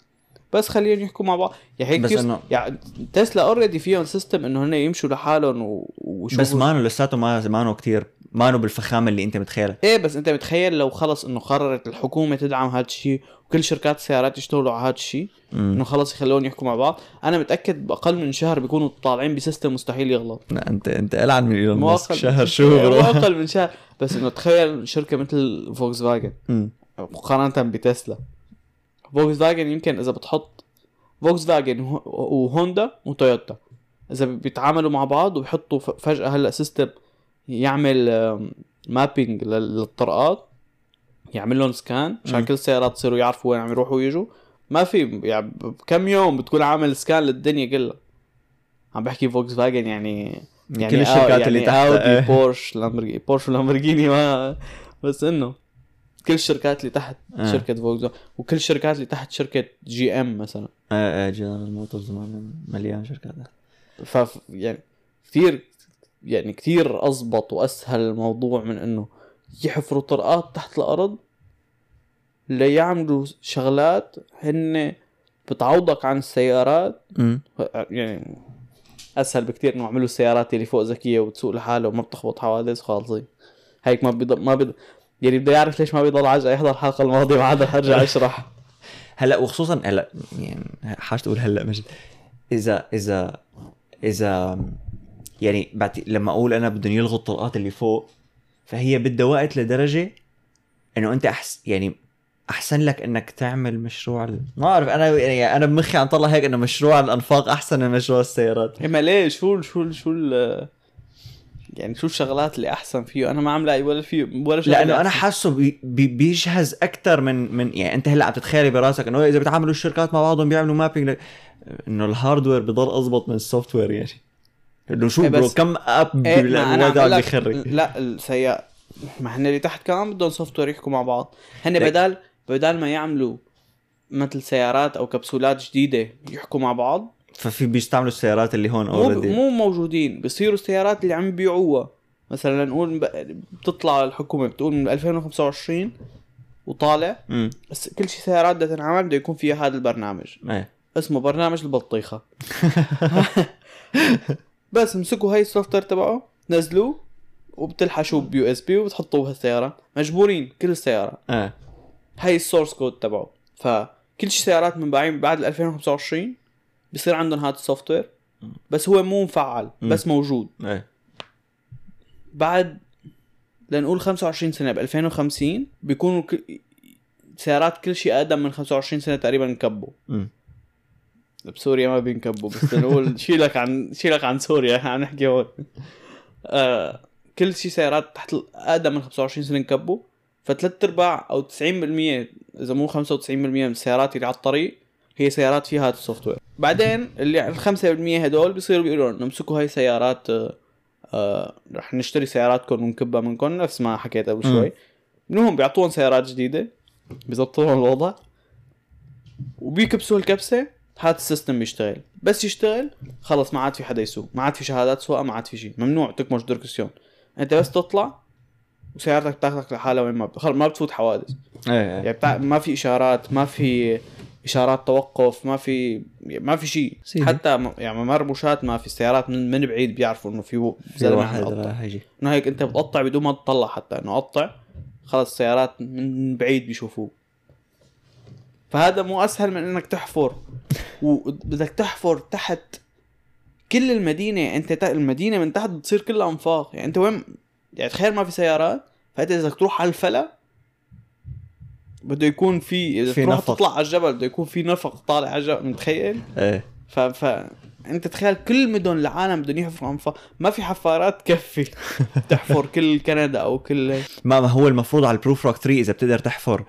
بس خليهم يحكوا مع بعض. يعني هيك
بس إنه-
يعني تسلا already فيهم system إنه هن يمشوا لحالهم و- ويشوفوا
بس مانو لساته ما مانو كتير. ما بالفخامة اللي انت متخيلها.
إيه بس انت متخيل لو خلص انه قررت الحكومة تدعم هذا الشيء وكل شركات السيارات يشتغلوا على هذا الشيء. إنه خلص يخلون يحكوا مع بعض أنا متأكد بأقل من شهر بيكونوا طالعين ب system مستحيل يغلط.
لا، انت أنت ألعن من
إيلون
ماسك شهر شو
أقل من شهر. بس إنه تخيل شركة مثل فولكس فاجن. مقارنة بتسلا. فولكس فاجن يمكن إذا بتحط فولكس فاجن وه- وهوندا وتويوتا إذا بيتعاملوا مع بعض وبيحطوا فجأة هلأ system يعمل mapping للطرقات يعمل لهم scan عشان. كل السيارات يصيروا يعرفوا وين عم يروحوا ويجوا ما في يعني بكم يوم بتكون عامل scan للدنيا كلها عم بحكي فولكس فاجن يعني يعني
كل الشركات
يعني
اللي تحت
اودي. بورش لامبرجيني بورش ولامبرجيني ما بس إنه كل الشركات اللي تحت
آه.
شركة فولكس وكل الشركات اللي تحت شركة جي ام مثلا
إيه إيه جنرال موتورز مليان شركات
ف يعني كثير يعني كثير اضبط وأسهل الموضوع من إنه يحفروا طرقات تحت الأرض ليعملوا شغلات هن بتعوضك عن السيارات.
امم
يعني أسهل بكثير إنه يعملوا السيارات اللي فوق ذكية وتسوق لحالها وما بتخبط حوادث خالصين هيك. ما بيضل ما بيضل يعني بدي يعرف ليش ما بيضل عجقه يحضر الحلقة الماضيه بعدها حرجع اشرح
هلأ وخصوصا هلأ يعني حاجة تقول هلأ مجد. إذا إذا إذا يعني بعد لما أقول أنا بدهم يلغوا الطرقات اللي فوق فهي بدها وقت لدرجة إنه أنت احس يعني أحسن لك إنك تعمل مشروع ال... ما اعرف أنا يعني أنا بمخي عم طلع هيك إنه مشروع الأنفاق أحسن من مشروع السيارات
اما ليه شو شو شو يعني شو الشغلات اللي أحسن فيه أنا ما عم لاقي ولا في ولا شغله
لأنه
أنا.
حاسه بي بي بيجهز أكثر من من يعني أنت هلأ عم تتخيلي براسك إنه إذا بيتعاملوا الشركات مع بعضهم بيعملوا mapping. إنه ال hardware بضل اضبط من ال software يعني انه شو
إيه
bro
come up إيه عم لك
بيخرب
لا السيارة ما هن اللي تحت كمان بدهم software يحكوا مع بعض. هن
ليك.
بدال بدال ما يعملوا مثل سيارات أو كبسولات جديدة يحكوا مع بعض
ففي بيستعملوا السيارات اللي هون
مو
already
مو موجودين. بصيروا السيارات اللي عم يبيعوها. مثلا نقول بتطلع الحكومة بتقول من 2025 وطالع بس كل شيء سيارات بدها تنعمل بده يكون فيها هذا البرنامج.
إيه.
اسمه برنامج البطيخة. بس امسكوا هاي ال software تبعه نزلوه وبتلحشوه ب USB وبتحطوه بهالسيارة. مجبورين كل السيارات
إيه
هاي ال source code تبعه. فكل شيء سيارات منباعين بعد ال 2025 بصير عندهم هذا السوفت وير بس هو مو مفعل بس موجود.
إيه
بعد لنقول 25 سنة ب 2050 بيكونوا ك... سيارات كل شيء أقدم من 25 سنة تقريبا انكبوا
امم
بسوريا ما بينكبوا بس بنقول شيلك عن شيلك عن سوريا عم نحكي هون. آه كل شيء سيارات تحت أقدم من 25 سنة انكبوا. فثلاث أرباع أو 90% إذا مو 95% من السيارات اللي على الطريق هي سيارات فيها هذا ال software. بعدين اللي ال 5% هدول بيصيروا بيقولوا انه امسكوا هاي سيارات آه آه رح نشتري سياراتكم ونكبها منكم نفس ما حكيت قبل. شوي. منهم بيعطوهم سيارات جديدة بيظبطوا الوضع. وبيكبسوا الكبسة. هذا ال system بيشتغل بس يشتغل خلص ما عاد في حدا يسوق. ما عاد في شهادات سواقة ما عاد في شيء. ممنوع تكمش دركسيون انت بس تطلع وسيارتك بتاخذك لحالها وين ما خلص ما بتفوت حوادث.
إيه
يعني بتاع ما في إشارات ما في إشارات توقف ما في ما في شيء. حتى يعني مرموشات ما في السيارات من, من بعيد بيعرفوا إنه في زلمة عم
واحد
يقطع.
راح يجي.
إنه هيك أنت بتقطع بدون ما تطلع حتى. إنه قطع خلص السيارات من بعيد بيشوفوه فهذا مو أسهل من إنك تحفر. وبدك تحفر تحت كل المدينة أنت المدينة من تحت بتصير كلها أنفاق. يعني أنت وين؟ يعني تخيل ما في سيارات فأنت إذا بدك تروح على الفلا بده يكون في إذا
في
تروح
نفق.
تطلع على الجبل بده يكون في نفق طالع على الجبل متخيل؟
إيه.
ف ف أنت تخيل كل مدن العالم بدهم يحفروا أنفاق. ما في حفارات تكفي تحفر كل كندا أو كل
ما ما هو المفروض على البروف روك 3 إذا بتقدر تحفر.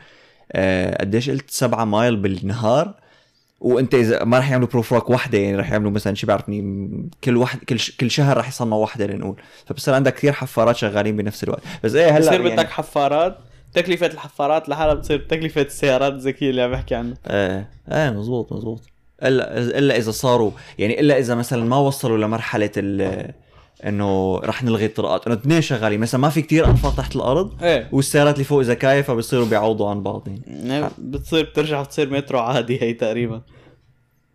قديش قلت؟ 7 مايل بالنهار. وانت إذا ما رح يعملوا بروف روك وحدة يعني رح يعملوا مثلا شي بعرفني كل واحد كل ش... كل شهر رح يصنعوا وحدة لنقول. فبصير عندك كثير حفارات شغالين بنفس الوقت. بس إيه هلأ
بصير
يعني
بدك حفارات تكلفة الحفارات لحالها بتصير تكلفة السيارات الذكية اللي عم بحكي عنها
إيه إيه مزبوط مزبوط. الا إلا إذا صاروا يعني إلا إذا مثلا ما وصلوا لمرحلة ال إنه رح نلغي الطرقات. إنه اثنين شغالين. مثلا ما في كتير انفاق تحت الأرض
إيه.
والسيارات اللي فوق إذا كايف فبصيروا بيعوضوا عن بعض يعني.
بتصير بترجع بتصير مترو عادي هي تقريبا.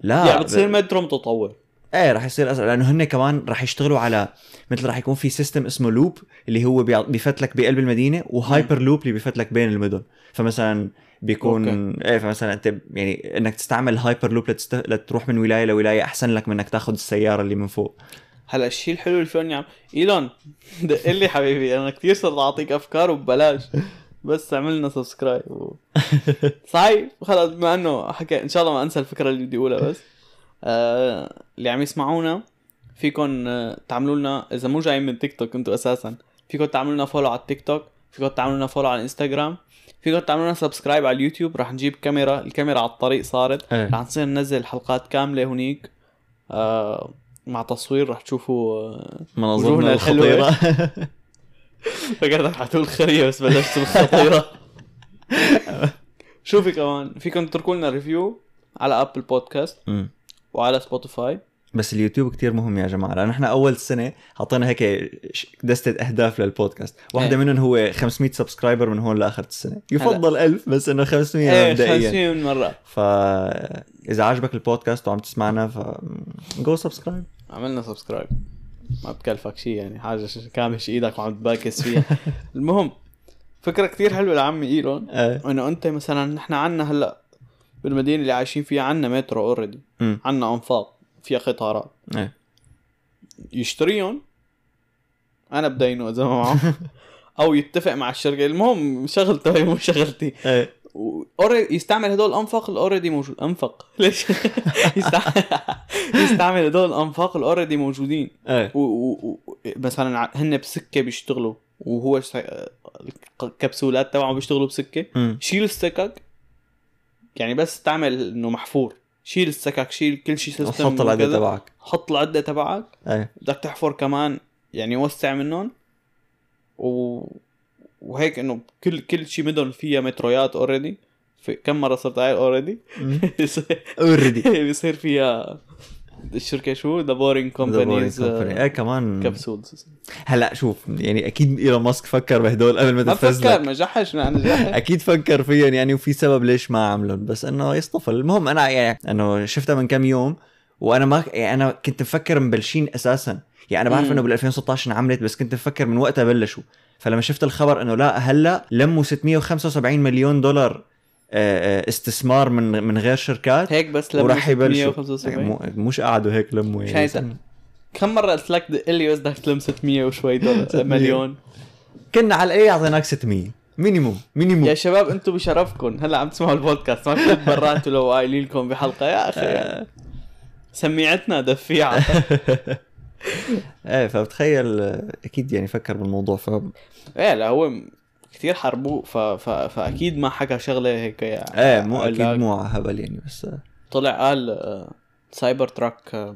لا
يعني بتصير مترو متطور.
إيه راح يصير أسرع. لأنه هن كمان راح يشتغلوا على مثل راح يكون في system اسمه loop اللي هو بيفتلك بقلب المدينة وهايبر لوب اللي بيفتلك بين المدن. فمثلا بيكون إيه فمثلا أنت يعني إنك تستعمل هايبر لوب لتست... لتروح من ولاية لولاية أحسن لك من إنك تاخذ السيارة اللي من فوق.
هلا الشيء الحلو اللي فيهم يعمل إيلون دق لي حبيبي أنا كثير صرت أعطيك أفكار وببلاش بس اعمل لنا subscribe و... صحيح خلص بما إنه حكى إن شاء الله ما أنسى الفكرة اللي بدي أقولها بس. آه... اللي عم يسمعونا فيكم آه، تعملوا لنا إذا مو جايين من تيك توك أنتم أساسا. فيكم تعملوا لنا follow على التيك توك فيكم تعملوا لنا follow على الانستغرام فيكم تعملوا لنا subscribe على اليوتيوب. رح نجيب كاميرا الكاميرا على الطريق صارت.
إيه.
رح نصير ننزل حلقات كاملة هنيك. آه مع تصوير رح تشوفوا آه
مناظرنا. الخطيرة.
فكرت رح تقول خريه بس بلشت بالخطيره شوفي كمان فيكم تتركوا لنا review على ابل بودكاست
أمم.
وعلى سبوتيفاي
بس اليوتيوب كتير مهم يا جماعة لأنه إحنا أول سنة حطينا هيك دستة أهداف للبودكاست. واحدة
إيه.
منهم هو 500 subscriber من هون لآخر السنة. يفضل 1000 بس إنه 500
إيه
مبدئيا.
50 من مرة.
فاذا عجبك البودكاست وعم تسمعنا ف جو subscribe
عملنا سبسكرايب ما بكلفك شيء يعني حاجة كامش إيدك وعم تباكس فيها. المهم فكرة كتير حلوة لعمي إيلون
إيه.
إنه أنت مثلا نحن عنا هلأ بالمدينة اللي عايشين فيها عنا مترو
already.
عنا أنفاق فيها قطارات.
إيه.
يشتريهم أنا بدينه إذا ما معه أو يتفق مع الشركة. المهم شغلته هي مو شغلتي. إيه. يستعمل هدول الأنفاق ال already موجود أنفق. ليش؟ يستعمل يستعمل هدول الأنفاق ال already موجودين.
إيه.
و... و... و... مثلا هن بسكة بيشتغلوا وهو. الكبسولات تبعهم بيشتغلوا
بسكة.
شيل السكك يعني بس استعمل إنه محفور. شيل السكك شيل كل شيء system
وحط العدة
وكذا.
تبعك.
حط العدة تبعك.
إيه.
بدك تحفر كمان يعني وسع منهم. و... وهيك إنه كل كل شيء مدن فيها مترويات already في كم مرة صرت قايل already
already
بيصير فيها الشركة شو؟ The Boring Companies
إيه كمان.
capsules
هلأ شوف يعني أكيد إيلون ماسك فكر بهدول قبل ما
ما
تنفذ
فكر
لك
ما جحش ما أنا
أكيد فكر فيهم يعني وفي سبب ليش ما عملهم بس إنه يصطفل المهم أنا يعني إنه شفتها من كم يوم وأنا ما يعني أنا كنت مفكر مبلشين أساسا. يعني أنا بعرف. إنه بال 2016 انعملت بس كنت مفكر من وقتها بلشوا. فلما شفت الخبر إنه لا هلأ لموا 675 مليون دولار آه، آه، استثمار من من غير شركات.
هيك بس لما
وراح يبلشوا.
675
مو- مش قعدوا هيك لموا يعني
كم مرة قلت لك دق لي بس بدك تلم 600 وشوي دولار
600.
مليون.
كنا على الاقل أعطيناك 600 مينيموم مينيموم
يا شباب أنتم بشرفكم. هلأ عم تسمعوا البودكاست. ما كنت براتوا لو قايلين لكم بحلقة يا أخي. سميعتنا دفيعة.
إيه فبتخيل آه، أكيد يعني فكر بالموضوع ف
إيه لا هو كثير حربوه ف... ف... فأكيد ما حكى شغلة هيك يعني
إيه مو
أكيد
مو على هبل يعني بس آه،
طلع قال آه، Cybertruck آه،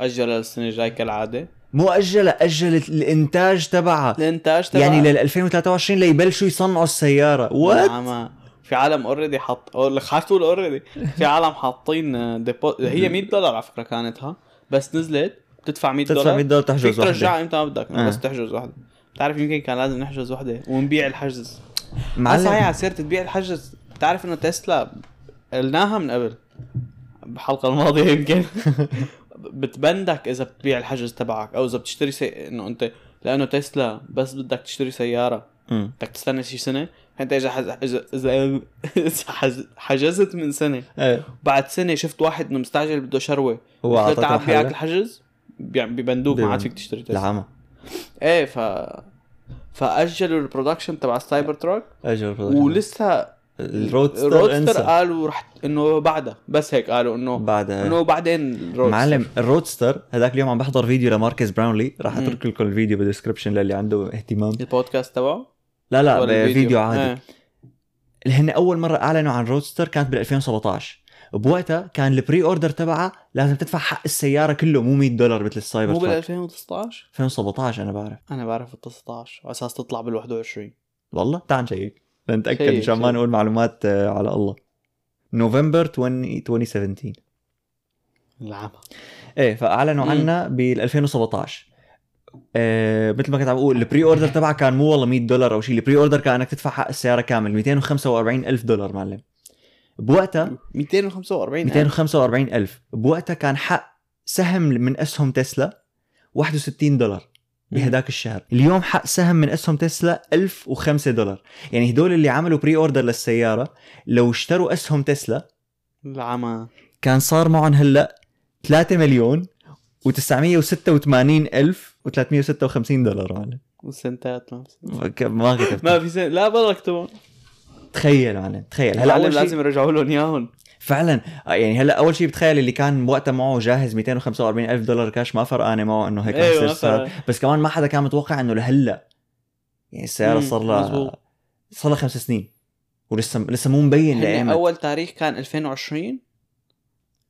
أجل السنة الجاي كالعادة.
مو أجل اجلت الإنتاج تبعها.
الإنتاج تبع
يعني لل 2023 ليبلشوا يصنعوا السيارة. what
نعم في عالم already حط لك تقول already في عالم حاطين آه، depo... هي 100 دولار على فكرة كانت ها بس نزلت بتدفع 100
تدفع
دولار؟
100 دولار تحجز
فيك ترجعها
واحدة
إمتى ما بدك
آه.
بس تحجز واحدة بتعرف يمكن كان لازم نحجز واحدة ونبيع الحجز.
معلم.
صحيح على سيره تبيع الحجز. بتعرف إنه تسلا قلناها من قبل؟ بالحلقة الماضية يمكن. بتبندك إذا بتبيع الحجز تبعك أو إذا بتشتري سي... إنه أنت لأنه تسلا بس بدك تشتري
سيارة.
بدك تستنى شي سنة. فأنت إذا حز... إذا إذا حز... حجزت من سنة.
إيه.
بعد سنة شفت واحد إنه مستعجل بده شروة.
هو
تعال بيعك الحجز. ببندوك ما عاد فيك تشتري تسلا
العمى.
إيه ف فاجلوا ال production تبع ال Cybertruck
أجل
ولسه
ال
Roadster
ال Roadster أنسى.
قالوا رح إنه بعدها. بس هيك قالوا انه
بعدها
إنه بعدين ال Roadster
معلم ال Roadster هذاك اليوم عم بحضر فيديو لماركس براونلي. راح. أترك لكم الفيديو بال description للي عنده اهتمام.
البودكاست تبعه؟
لا لا فيديو عادي. اللي هن أول مرة أعلنوا عن Roadster كانت بال 2017 بوقتها كان ال pre-order تبعها لازم تدفع حق السيارة كله مو 100 دولار مثل السايبر
مو بال
truck
2019
2017 أنا بعرف.
أنا بعرف ال 19 على أساس تطلع بال 21
والله؟ تعال نشيك. لنتاكد مشان ما. نقول معلومات آه، على الله. نوفمبر 20 2017
العمى
إيه
فأعلنوا.
عنها بال 2017 آه مثل ما كنت عم بقول ال pre-order تبعها كان مو والله 100 دولار أو شيء ال pre-order كان إنك تدفع حق السيارة كامل 245 ألف دولار معلم. بوقتها
245
245 ألف. بوقتها كان حق سهم من أسهم تسلا 61 دولار بهداك الشهر. اليوم حق سهم من أسهم تسلا 1005 دولار. يعني هدول اللي عملوا pre-order للسيارة لو اشتروا أسهم تسلا
العمى.
كان صار معهم هلأ 3 مليون و986 ألف و356 دولار. معلم
والسنتات ما
ما كتبت.
ما في سنت لا والله اكتبهم
تخيل معلم تخيل.
هلأ
أول شيء
لازم يرجعوا لهم إياهم.
فعلا. آه، يعني هلأ أول شيء بتخيل اللي كان وقتها معه جاهز 245 ألف دولار كاش ما فرقانه معه إنه هيك السعر
فرق.
بس كمان ما حدا كان متوقع إنه لهلأ. يعني
السيارة
صار لها. صار لها خمس سنين. ولسه لسه مو مبين
هن
لإيمتى
أول تاريخ كان 2020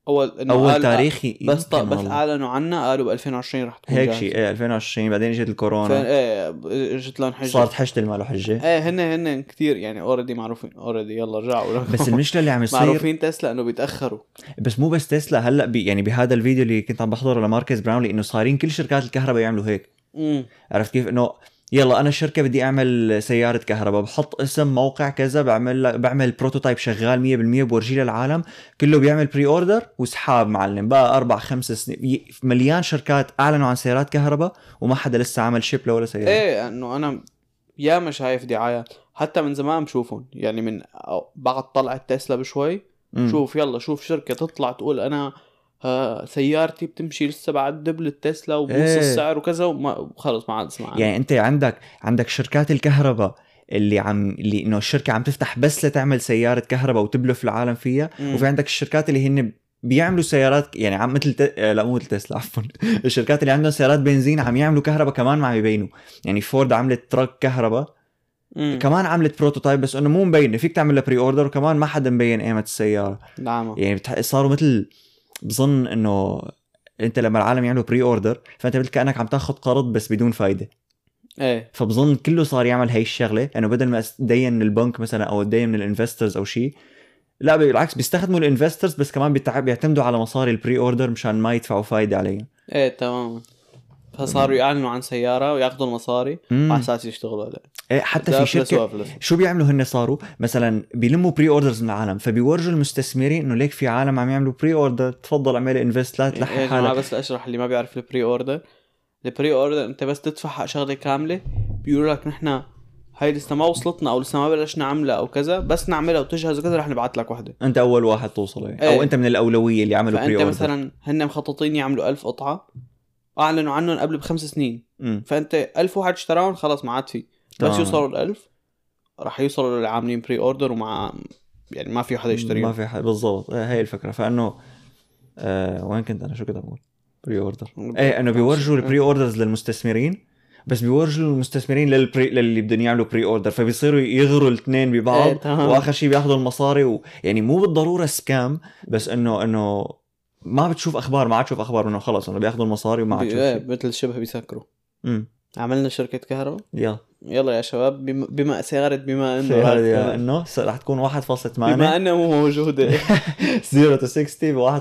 أول
إنه
أول
تاريخ
بس ط...
يمكن
بس. أعلنوا عنا قالوا ب 2020 رح تكون
هيك. شيء إيه 2020 بعدين
إجت
الكورونا.
إيه إجت لهم حجة.
صارت حجة اللي ما له حجه
إيه هن هن كثير يعني already معروفين. already يلا رجعوا.
بس المشكلة اللي عم يصير
معروفين تسلا إنه بيتأخروا.
بس مو بس تسلا هلأ بي يعني بهذا الفيديو اللي كنت عم بحضره لماركس براونلي إنه صارين كل شركات الكهرباء يعملوا هيك.
امم
عرفت كيف؟ إنه يلا أنا الشركة بدي أعمل سيارة كهرباء بحط اسم موقع كذا بعمل بعمل prototype شغال 100% بورجيه للعالم كله بيعمل pre-order وسحاب معلم بقى أربع خمس سنين مليان شركات أعلنوا عن سيارات كهرباء وما حدا لسه عمل ship ولا سيارة
إيه إنه أنا ياما شايف دعايات حتى من زمان بشوفهم يعني من بعد طلعت تسلا بشوي. شوف يلا شوف شركة تطلع تقول أنا آه سيارتي بتمشي لسه بعد double التسلا وبنص
إيه.
السعر وكذا وما خلص ما عاد اسمع.
يعني انت عندك عندك شركات الكهرباء اللي عم اللي انه الشركة عم تفتح بس لتعمل سيارة كهرباء وتبلف العالم فيها
مم.
وفي عندك الشركات اللي هن بيعملوا سيارات يعني عم مثل ت... آه، لا مو مثل تسلا عفوا الشركات اللي عندهم سيارات بنزين عم يعملوا كهرباء كمان ما عم يبينوا يعني فورد عملت truck كهرباء
مم.
كمان عملت prototype بس إنه مو مبينه فيك تعمل لها pre-order وكمان ما حدا مبين قيمة السيارة
نعم
يعني بتح... صاروا مثل بظن إنه أنت لما العالم يعملوا pre-order فأنت مثل كانك عم تاخذ قرض بس بدون فايدة.
إيه.
فبظن كله صار يعمل هي الشغلة إنه بدل ما تدين من البنك مثلا أو تدين من ال investors أو شيء لا بالعكس بيستخدموا ال investors بس كمان بيعتمدوا على مصاري ال pre-order مشان ما يدفعوا فايدة عليهم.
إيه تمام. فصاروا يعلنوا عن سيارة وياخذوا المصاري. على أساس يشتغلوا عليها
إيه حتى في شركه. شو بيعملوا هن صاروا مثلا بيلموا pre-orders من العالم فبيورجوا المستثمرين إنه ليك في عالم عم يعملوا pre-order تفضل اعمل invest لا تلحق
جماعة
حالك
بس اشرح اللي ما بيعرف ال pre-order ال pre-order أنت بس تدفع شغلة كاملة بيقولوا لك نحن هاي لسه ما وصلتنا أو لسه ما بلشنا عملها أو كذا بس نعملها وتجهز وكذا رح نبعث لك وحدة
أنت أول واحد توصل إيه.
إيه.
أو أنت من الأولوية اللي عملوا pre-order
مثلا هن مخططين يعملوا ألف قطعة أعلنوا عنهم قبل بخمس سنين.
مم.
فأنت ألف واحد اشتراهم خلص ما عاد في. بس. يوصلوا الألف رح يوصلوا اللي عاملين pre-order ومع يعني ما في حدا
ما
يشتريهم.
في حد بالضبط. هي الفكرة. فأنه آه وين كنت أنا؟ شو كنت أقول pre-order إيه أنه بيورجوا ال pre-orders للمستثمرين بس بيورجوا المستثمرين لل pre للي بدهم يعملوا pre-order فبيصيروا يغروا الاثنين ببعض
تمام.
وآخر شيء بياخذوا المصاري و... يعني مو بالضرورة scam بس إنه إنه ما بتشوف أخبار ما عاد تشوف أخبار إنه خلص إنه بياخذوا المصاري وما عاد تشوف
إيه، مثل شبه بيسكروا.
امم
عملنا شركة كهرباء.
يلا.
يلا يا شباب بما, بما سيارة بما إنه
انه رح تكون 1.8
بما انها مو موجودة.
0 to 60 ب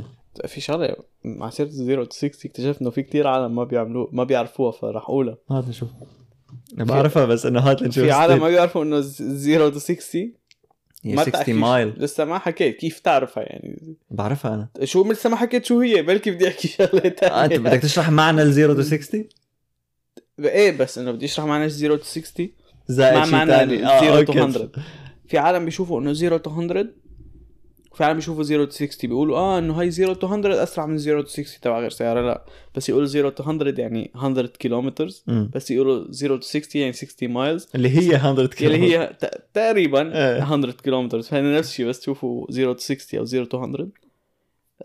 1.8
في شغلة مع سيرة ال zero to 60 اكتشفت إنه في كتير عالم ما بيعملوه ما بيعرفوها فراح أقولها.
هات نشوف. أنا بعرفها بس إنه هات نشوف
في عالم ما بيعرفوا إنه ال zero to 60
هي
ما
60
تعرف
mile
لسه ما حكيت. كيف تعرفها يعني؟
بعرفها أنا.
شو لسه ما حكيت شو هي؟ بلكي بدي أحكي شغلة
آه،
أنت
بدك تشرح معنى ال zero to 60
إيه بس إنه بدي أشرح معنى ال zero to 60
زائد
مع معنى
ثاني آه
ال zero
to okay.
100 في عالم بيشوفوا إنه zero to 100 وفي عالم بيشوفوا zero to 60 بيقولوا آه إنه هاي zero to 100 أسرع من zero to 60 تبع غير سياره لا بس يقولوا zero to 100 يعني 100 كيلومتر. بس يقولوا zero to 60 يعني 60 miles
اللي هي 100 كيلو
اللي هي تقريبا
إيه.
100 كيلومتر فهنا نفس الشيء بس تشوفوا zero to 60 أو zero to 100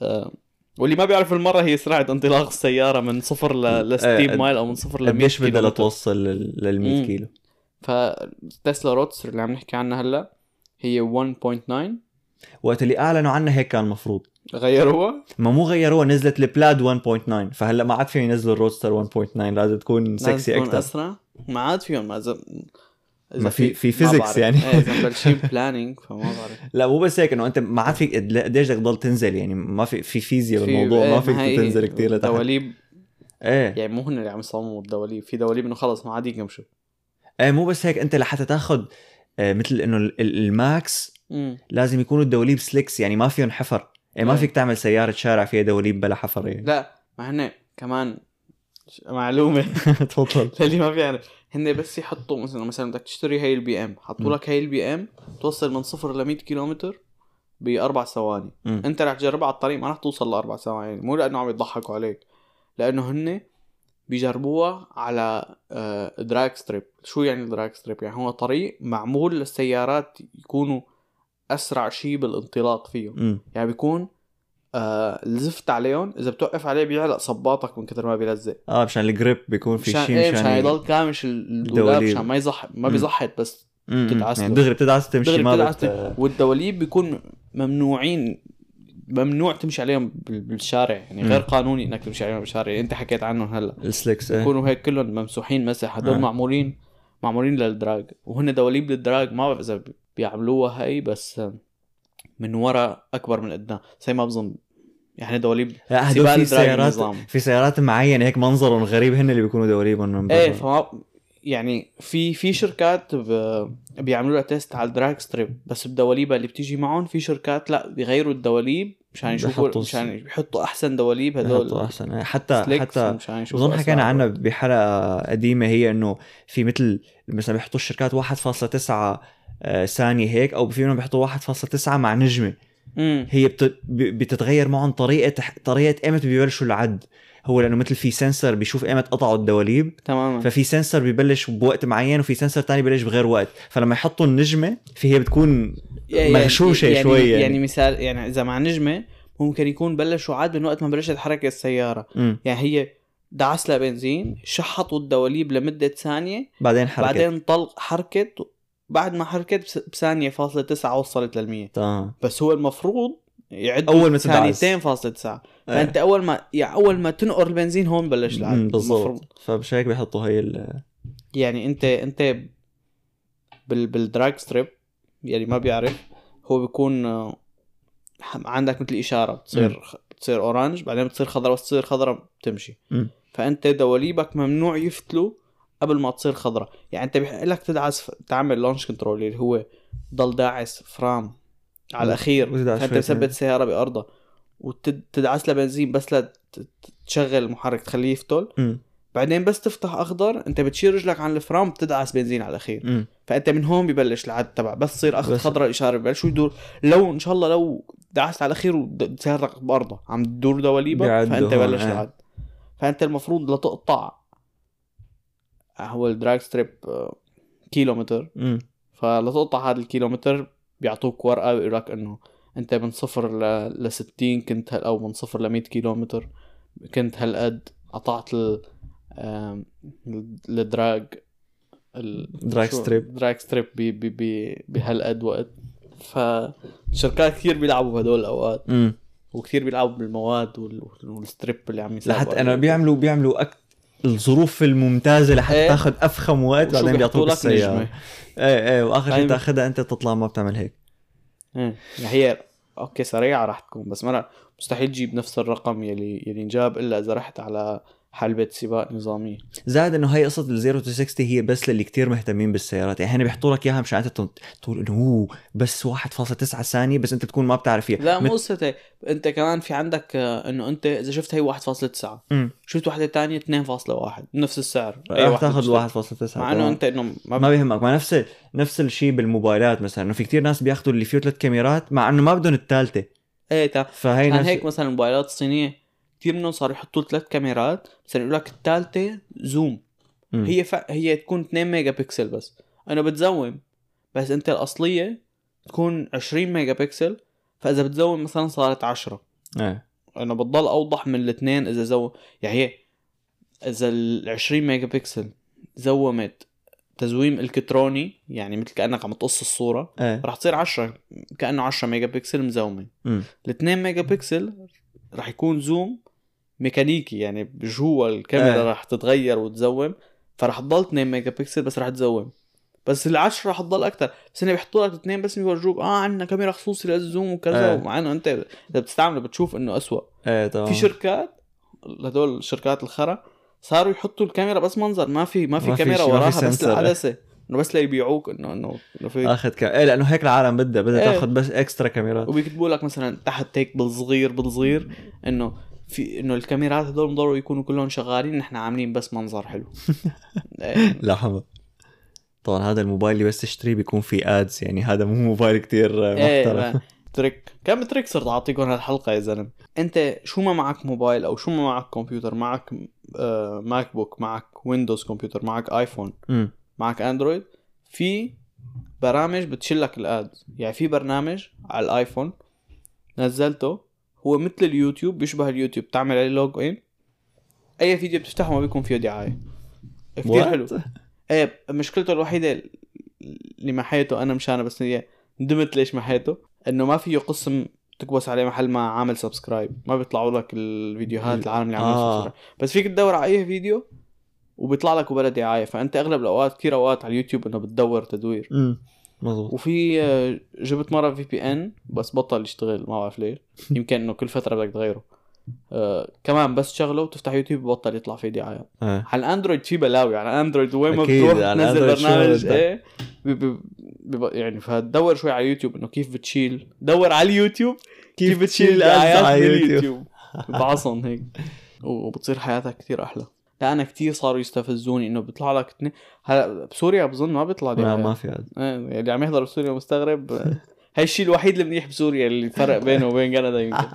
آه. واللي ما بيعرف المرة هي سرعة انطلاق السيارة من صفر ل, ل 60
إيه،
مايل أو من صفر ل 100
قديش بدها
كيلومتر
لتوصل لل 100
مم.
كيلو
فتسلا رودستر اللي عم نحكي عنها هلا هي 1.9
وقت اللي أعلنوا عنها هيك كان المفروض
غيروها
ما مو غيروها نزلت البلاد 1.9 فهلأ ما عاد فيهم ينزلوا الرودستر 1.9 لازم تكون
لازم
سكسي
تكون
أكثر
أسرع؟ ما عاد فيهم إذا
ما في- في
بعرف.
يعني.
إيه إذا مبلشين planning فما بعرف.
لا مو بس هيك إنه أنت ما عاد فيك قديش بدك تضل تنزل يعني؟ ما في في فيزياء
في-
بالموضوع
إيه،
ما فيك تنزل كثير لتحت.
دواليب.
إيه.
يعني مو هن اللي عم يصمموا الدواليب. في دواليب إنه خلص ما عاد يمشوا
إيه مو بس هيك أنت لحتى تاخذ مثل إنه ال- ال- ال max
امم
لازم يكونوا الدواليب slicks يعني ما فيهم حفر. يعني ما
إيه.
فيك تعمل سيارة شارع فيها دواليب بلا حفره
لا ما هن كمان معلومة.
تفضل.
للي ما بيعرف هن بس يحطوا مثلا مثلا بدك تشتري هي البي إم، حطوا. لك هي البي إم توصل من صفر ل 100 كيلومتر بأربع ثواني.
مم.
أنت رح تجربها على الطريق ما رح توصل لاربع ثواني مو لأنه عم يضحكوا عليك لأنه هن بيجربوها على آه، drag strip شو يعني drag strip يعني هو طريق معمول للسيارات يكونوا أسرع شيء بالانطلاق فيه
مم.
يعني بيكون آه الزفت عليهم إذا بتوقف عليه بيعلق صباطك من كثر ما بيلزق
آه مشان الجريب بيكون في
مشان
شيء
إيه
مشان
مشان يضل كامش الدولاب. مشان ما يزحط ما. بيزحط بس. بتدعس
يعني. دغري بتدعس تمشي
دغري
ما بت...
والدواليب بيكون ممنوعين ممنوع تمشي عليهم بال- بالشارع يعني. غير قانوني إنك تمشي عليهم بالشارع يعني أنت حكيت عنهم هلأ
السليكس إيه
بيكونوا هيك كلهم ممسوحين مسح هدول
آه.
معمولين معمولين لل drag وهن دواليب لل drag ما بعرف إذا بيعملوها هي بس من ورا أكبر من قدام زي ما بظن يعني دواليب
لا هدول في سيارات
نظام.
في سيارات معينة هيك منظرهم غريب هن اللي بيكونوا دواليبهم من برا.
إيه فما يعني في في شركات. بيعملوا لها test على ال drag strip بس بدواليبها اللي بتيجي معهم في شركات لا بيغيروا الدواليب مشان يشوفوا مشان يحطوا أحسن دواليب هدول
أحسن حتى
slicks
حتى
يشوفوا
بظن حكينا. عنها بحلقة قديمة هي إنه في مثل مثلا بيحطوا الشركات 1.9 آه، ثانية هيك أو في منهم بيحطوا 1.9 مع
نجمة
هي بت... بتتغير معهم طريقة طريقة إيمت بيبلشوا العد هو لأنه مثل في سنسر بيشوف إيمت قطعوا الدواليب
تماما
ففي سنسر بيبلش بوقت معين وفي سنسر تاني بيبلش بغير وقت فلما يحطوا النجمة في هي بتكون مغشوشة
يعني
شوي
يعني.
يعني.
مثال يعني إذا مع نجمة ممكن يكون بلشوا عاد من وقت ما بلشت حركة السيارة
مم.
يعني هي دعس لها بنزين شحطوا الدواليب لمدة ثانية
بعدين حركت
بعدين طلق حركت بعد ما حركت بثانية فاصلة تسعة وصلت للمية
تمام
بس هو المفروض يعد
ما تدعس.
ثانيتين فاصلة تسعة
إيه.
فأنت أول ما يعني أول ما تنقر البنزين هون بلش العد.
بالضبط فمش هيك بيحطوا هي ال...
يعني انت أنت بال بال drag strip يعني ما بيعرف هو بيكون آه، عندك مثل إشارة بتصير بتصير orange بعدين بتصير خضراء بس تصير خضراء بتمشي
مم.
فأنت دواليبك ممنوع يفتلوا قبل ما تصير خضراء يعني انت بيحق لك تدعس تعمل launch control اللي هو ضل داعس فرام على الأخير
شوي
مثبت. السياره بارضها وتدعس لها بنزين بس لا ت- ت- تشغل المحرك تخليه يفتل
مم.
بعدين بس تفتح أخضر انت بتشيل رجلك عن الفرام بتدعس بنزين على الأخير
مم.
فأنت من هون ببلش العد تبع بس تصير اخذ خضراء الاشاره ببلشوا يدور لو إن شاء الله لو دعست على الأخير وسيارتك بارضها عم تدور دواليبك
فأنت
بلش
آه.
العد فأنت المفروض لتقطع هو ال drag strip آه، كيلومتر. فلتقطع هذا الكيلومتر بيعطوك ورقة بيقول لك إنه أنت من صفر ل, ل 60 كنت هل أو من صفر ل 100 كيلومتر كنت هالقد قطعت ال ال drag ال-
drag
شو- strip. drag strip بهالقد وقت فالشركات كثير بيلعبوا بهدول
الأوقات.
وكثير بيلعبوا بالمواد وال- وال strip اللي عم يساووا
لحتى أنا بيعملوا بيعملوا أك... الظروف الممتازة لحتى
إيه.
تاخذ أفخم وقت بعدين بيعطوك السيارة إيه إيه وآخر شيء
أيوة.
تاخذها أنت تطلع ما بتعمل هيك
إيه يعني هي okay سريعة راح تكون بس مرة مستحيل تجيب نفس الرقم يلي يلي انجاب إلا إذا رحت على حلبة سباق نظامية.
زائد إنه هي قصة ال zero to 60 هي بس للي كتير مهتمين بالسيارات. يعني هن بيحطوا لك إياها مشان أنت تقول إنه هو بس 1.9 ثانية بس أنت تكون ما بتعرف فيها.
لا
مت-
مو قصة هيك أنت كمان في عندك آه، إنه أنت إذا شفت هي 1.9
مم.
شفت وحدة تانية 2.1 نفس السعر.
راح تاخذ
بتشتري.
1.9
مع إنه
تمام.
أنت إنه ما,
ما بيهمك. ما نفس نفس الشيء بالموبايلات مثلا. إنه في كتير ناس بياخذوا اللي فيه ثلاث كاميرات مع إنه ما بدهم الثالثه
إيه تا
فهي
عشان
نفس
هيك مثلا الموبايلات الصينية كثير منهم صاروا يحطوا ثلاث كاميرات مثلا يقول لك الثالثة zoom.
مم.
هي ف... هي تكون 2 ميجا بكسل بس. أنا بتزوم بس أنت الأصلية تكون 20 ميجا بكسل فإذا بتزوم مثلا صارت 10
إيه.
أنا بتضل أوضح من الاثنين إذا زو يعني إذا ال 20 ميجا بكسل زومت تزويم إلكتروني يعني مثل كأنك عم تقص الصورة
إيه.
رح تصير 10 كأنه 10 ميجا بكسل
مزومة.
ال 2 ميجا بكسل رح يكون zoom ميكانيكي يعني جوا الكاميرا
إيه.
رح تتغير وتزوم فرح تضل 2 ميجا بكسل بس رح تزوم بس ال10 رح تضل أكثر بس هن بيحطوا لك اثنين بس بيورجوك آه عندنا كاميرا خصوصي لل zoom وكذا
إيه.
ومع إنه أنت إذا بتستعمله بتشوف إنه أسوأ
إيه تمام
في شركات هدول الشركات الخرا صاروا يحطوا الكاميرا بس منظر ما في ما في
ما
كاميرا
في
وراها بس. العدسة إنه بس ليبيعوك إنه إنه إنه في
آخذ كام إيه لأنه هيك العالم بدها بدها
إيه.
تاخذ بس extra كاميرات
وبيكتبوا لك مثلا تحت هيك بالصغير بالصغير إنه في إنه الكاميرات هدول ضروري يكونوا كلهم شغالين نحن عاملين بس منظر حلو. إيه.
لحظة. طبعا هذا الموبايل اللي بس تشتريه بيكون فيه ads يعني هذا مو موبايل كتير آه،
إيه
محترم.
trick. كم trick صرت أعطيكم هالحلقة يا زلمة. أنت شو ما معك موبايل أو شو ما معك كمبيوتر معك آه ماك بوك معك ويندوز كمبيوتر معك ايفون
أمم.
معك اندرويد في برامج بتشلك ال ads يعني في برنامج على الآيفون نزلته هو مثل اليوتيوب بيشبه اليوتيوب. تعمل عليه log in أي فيديو بتفتحه ما بيكون فيه دعاية. كثير؟ حلو. إيه مشكلته الوحيدة اللي محيته أنا مشانه بس هي ندمت ليش محيته. إنه ما فيه قسم تكبس عليه محل ما عامل subscribe ما بيطلعوا لك الفيديوهات العالم اللي عاملين
آه.
subscribe بس فيك تدور على أي فيديو وبيطلع لك وبلا دعاية. فأنت أغلب الأوقات كثير أوقات على اليوتيوب إنه بتدور تدوير.
أمم. مظبوط.
وفي آه، جبت مرة VPN بس بطل يشتغل ما بعرف ليش يمكن إنه كل فترة بدك تغيره. آه كمان بس تشغله وتفتح يوتيوب ببطل يطلع فيه دعايه
آه.
على الأندرويد في بلاوي على الأندرويد وين ما بتروح تنزل برنامج؟ إيه بي- بي- بيبقى- يعني فتدور شوي على اليوتيوب إنه كيف بتشيل. دور على اليوتيوب كيف بتشيل الدعايات
على
من. اليوتيوب. بعصن هيك. وبتصير حياتك كثير أحلى. لا أنا كثير صاروا يستفزوني إنه بيطلع لك اتنين. هلا بسوريا بظن ما بيطلع
لا
دعايات
ما في ads
إيه يعني اللي عم يحضر بسوريا مستغرب. هاي الشيء الوحيد المنيح بسوريا اللي الفرق بينه وبين كندا يمكن.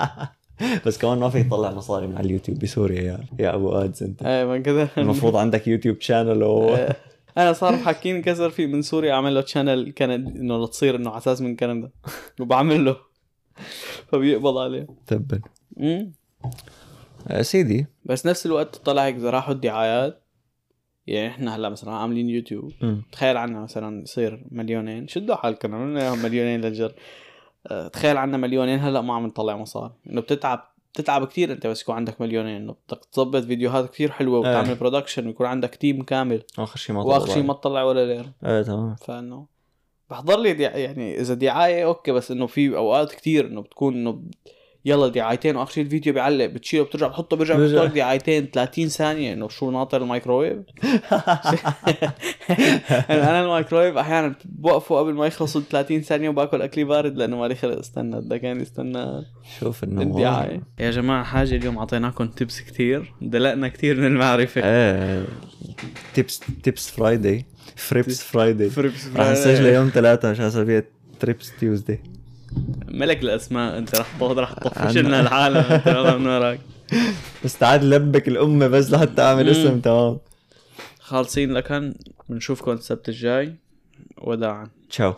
بس كمان ما فيك تطلع مصاري من على اليوتيوب بسوريا يا يا أبو ads أنت.
إيه من كذا
المفروض عندك YouTube channel و
إيه. أنا صار حاكيني كسر في من سوريا عمل له channel كندي إنه لتصير إنه على أساس من كندا. وبعمل له. فبيقبض عليه. طب
يا سيدي.
بس نفس الوقت طلع هيك اذا راحوا الدعايات يعني إحنا هلأ مثلا عاملين يوتيوب.
أمم.
تخيل عنا مثلا يصير مليونين. شدوا حالكم عملنا مليونين للجر. آه، تخيل عنا مليونين هلأ ما عم نطلع مصاري. إنه بتتعب بتتعب كثير أنت بس يكون عندك مليونين. إنه بدك تظبط فيديوهات كثير حلوة وتعمل
إيه.
production ويكون عندك team كامل.
اخر شيء ما
وآخر
طلع.
شيء ما تطلع ولا ليره
إيه تمام.
فإنه بحضر لي دع... يعني إذا دعاية okay بس إنه في أوقات كتير إنه بتكون إنه يلا دعايتين واخر شيء الفيديو بيعلق بتشيله بترجع بتحطه بيرجع. بتحط لك دعايتين 30 ثانية إنه شو ناطر الميكروويف؟ أنا الميكروويف أحيانا بوقفه قبل ما يخلصوا ال 30 ثانية وباكل أكلي بارد لأنه مالي خلق استنى بدك كان يستنى.
شوف إنه
الدعايه يا جماعة حاجة اليوم أعطيناكم tips كتير دلقنا كتير من المعرفة.
إيه تيبس تيبس فرايداي فريبس فرايداي
فريبس
راح نسجله يوم ثلاثة مش اسابيع تريبس تيوزداي
ملك الأسماء أنت رح رح تطفش. لنا العالم أنت من وراك.
بس تعال لبك الأمة بس لحتى
أعمل.
اسم تمام.
خالصين لكن بنشوفكم السبت الجاي. وداعا.
تشاو.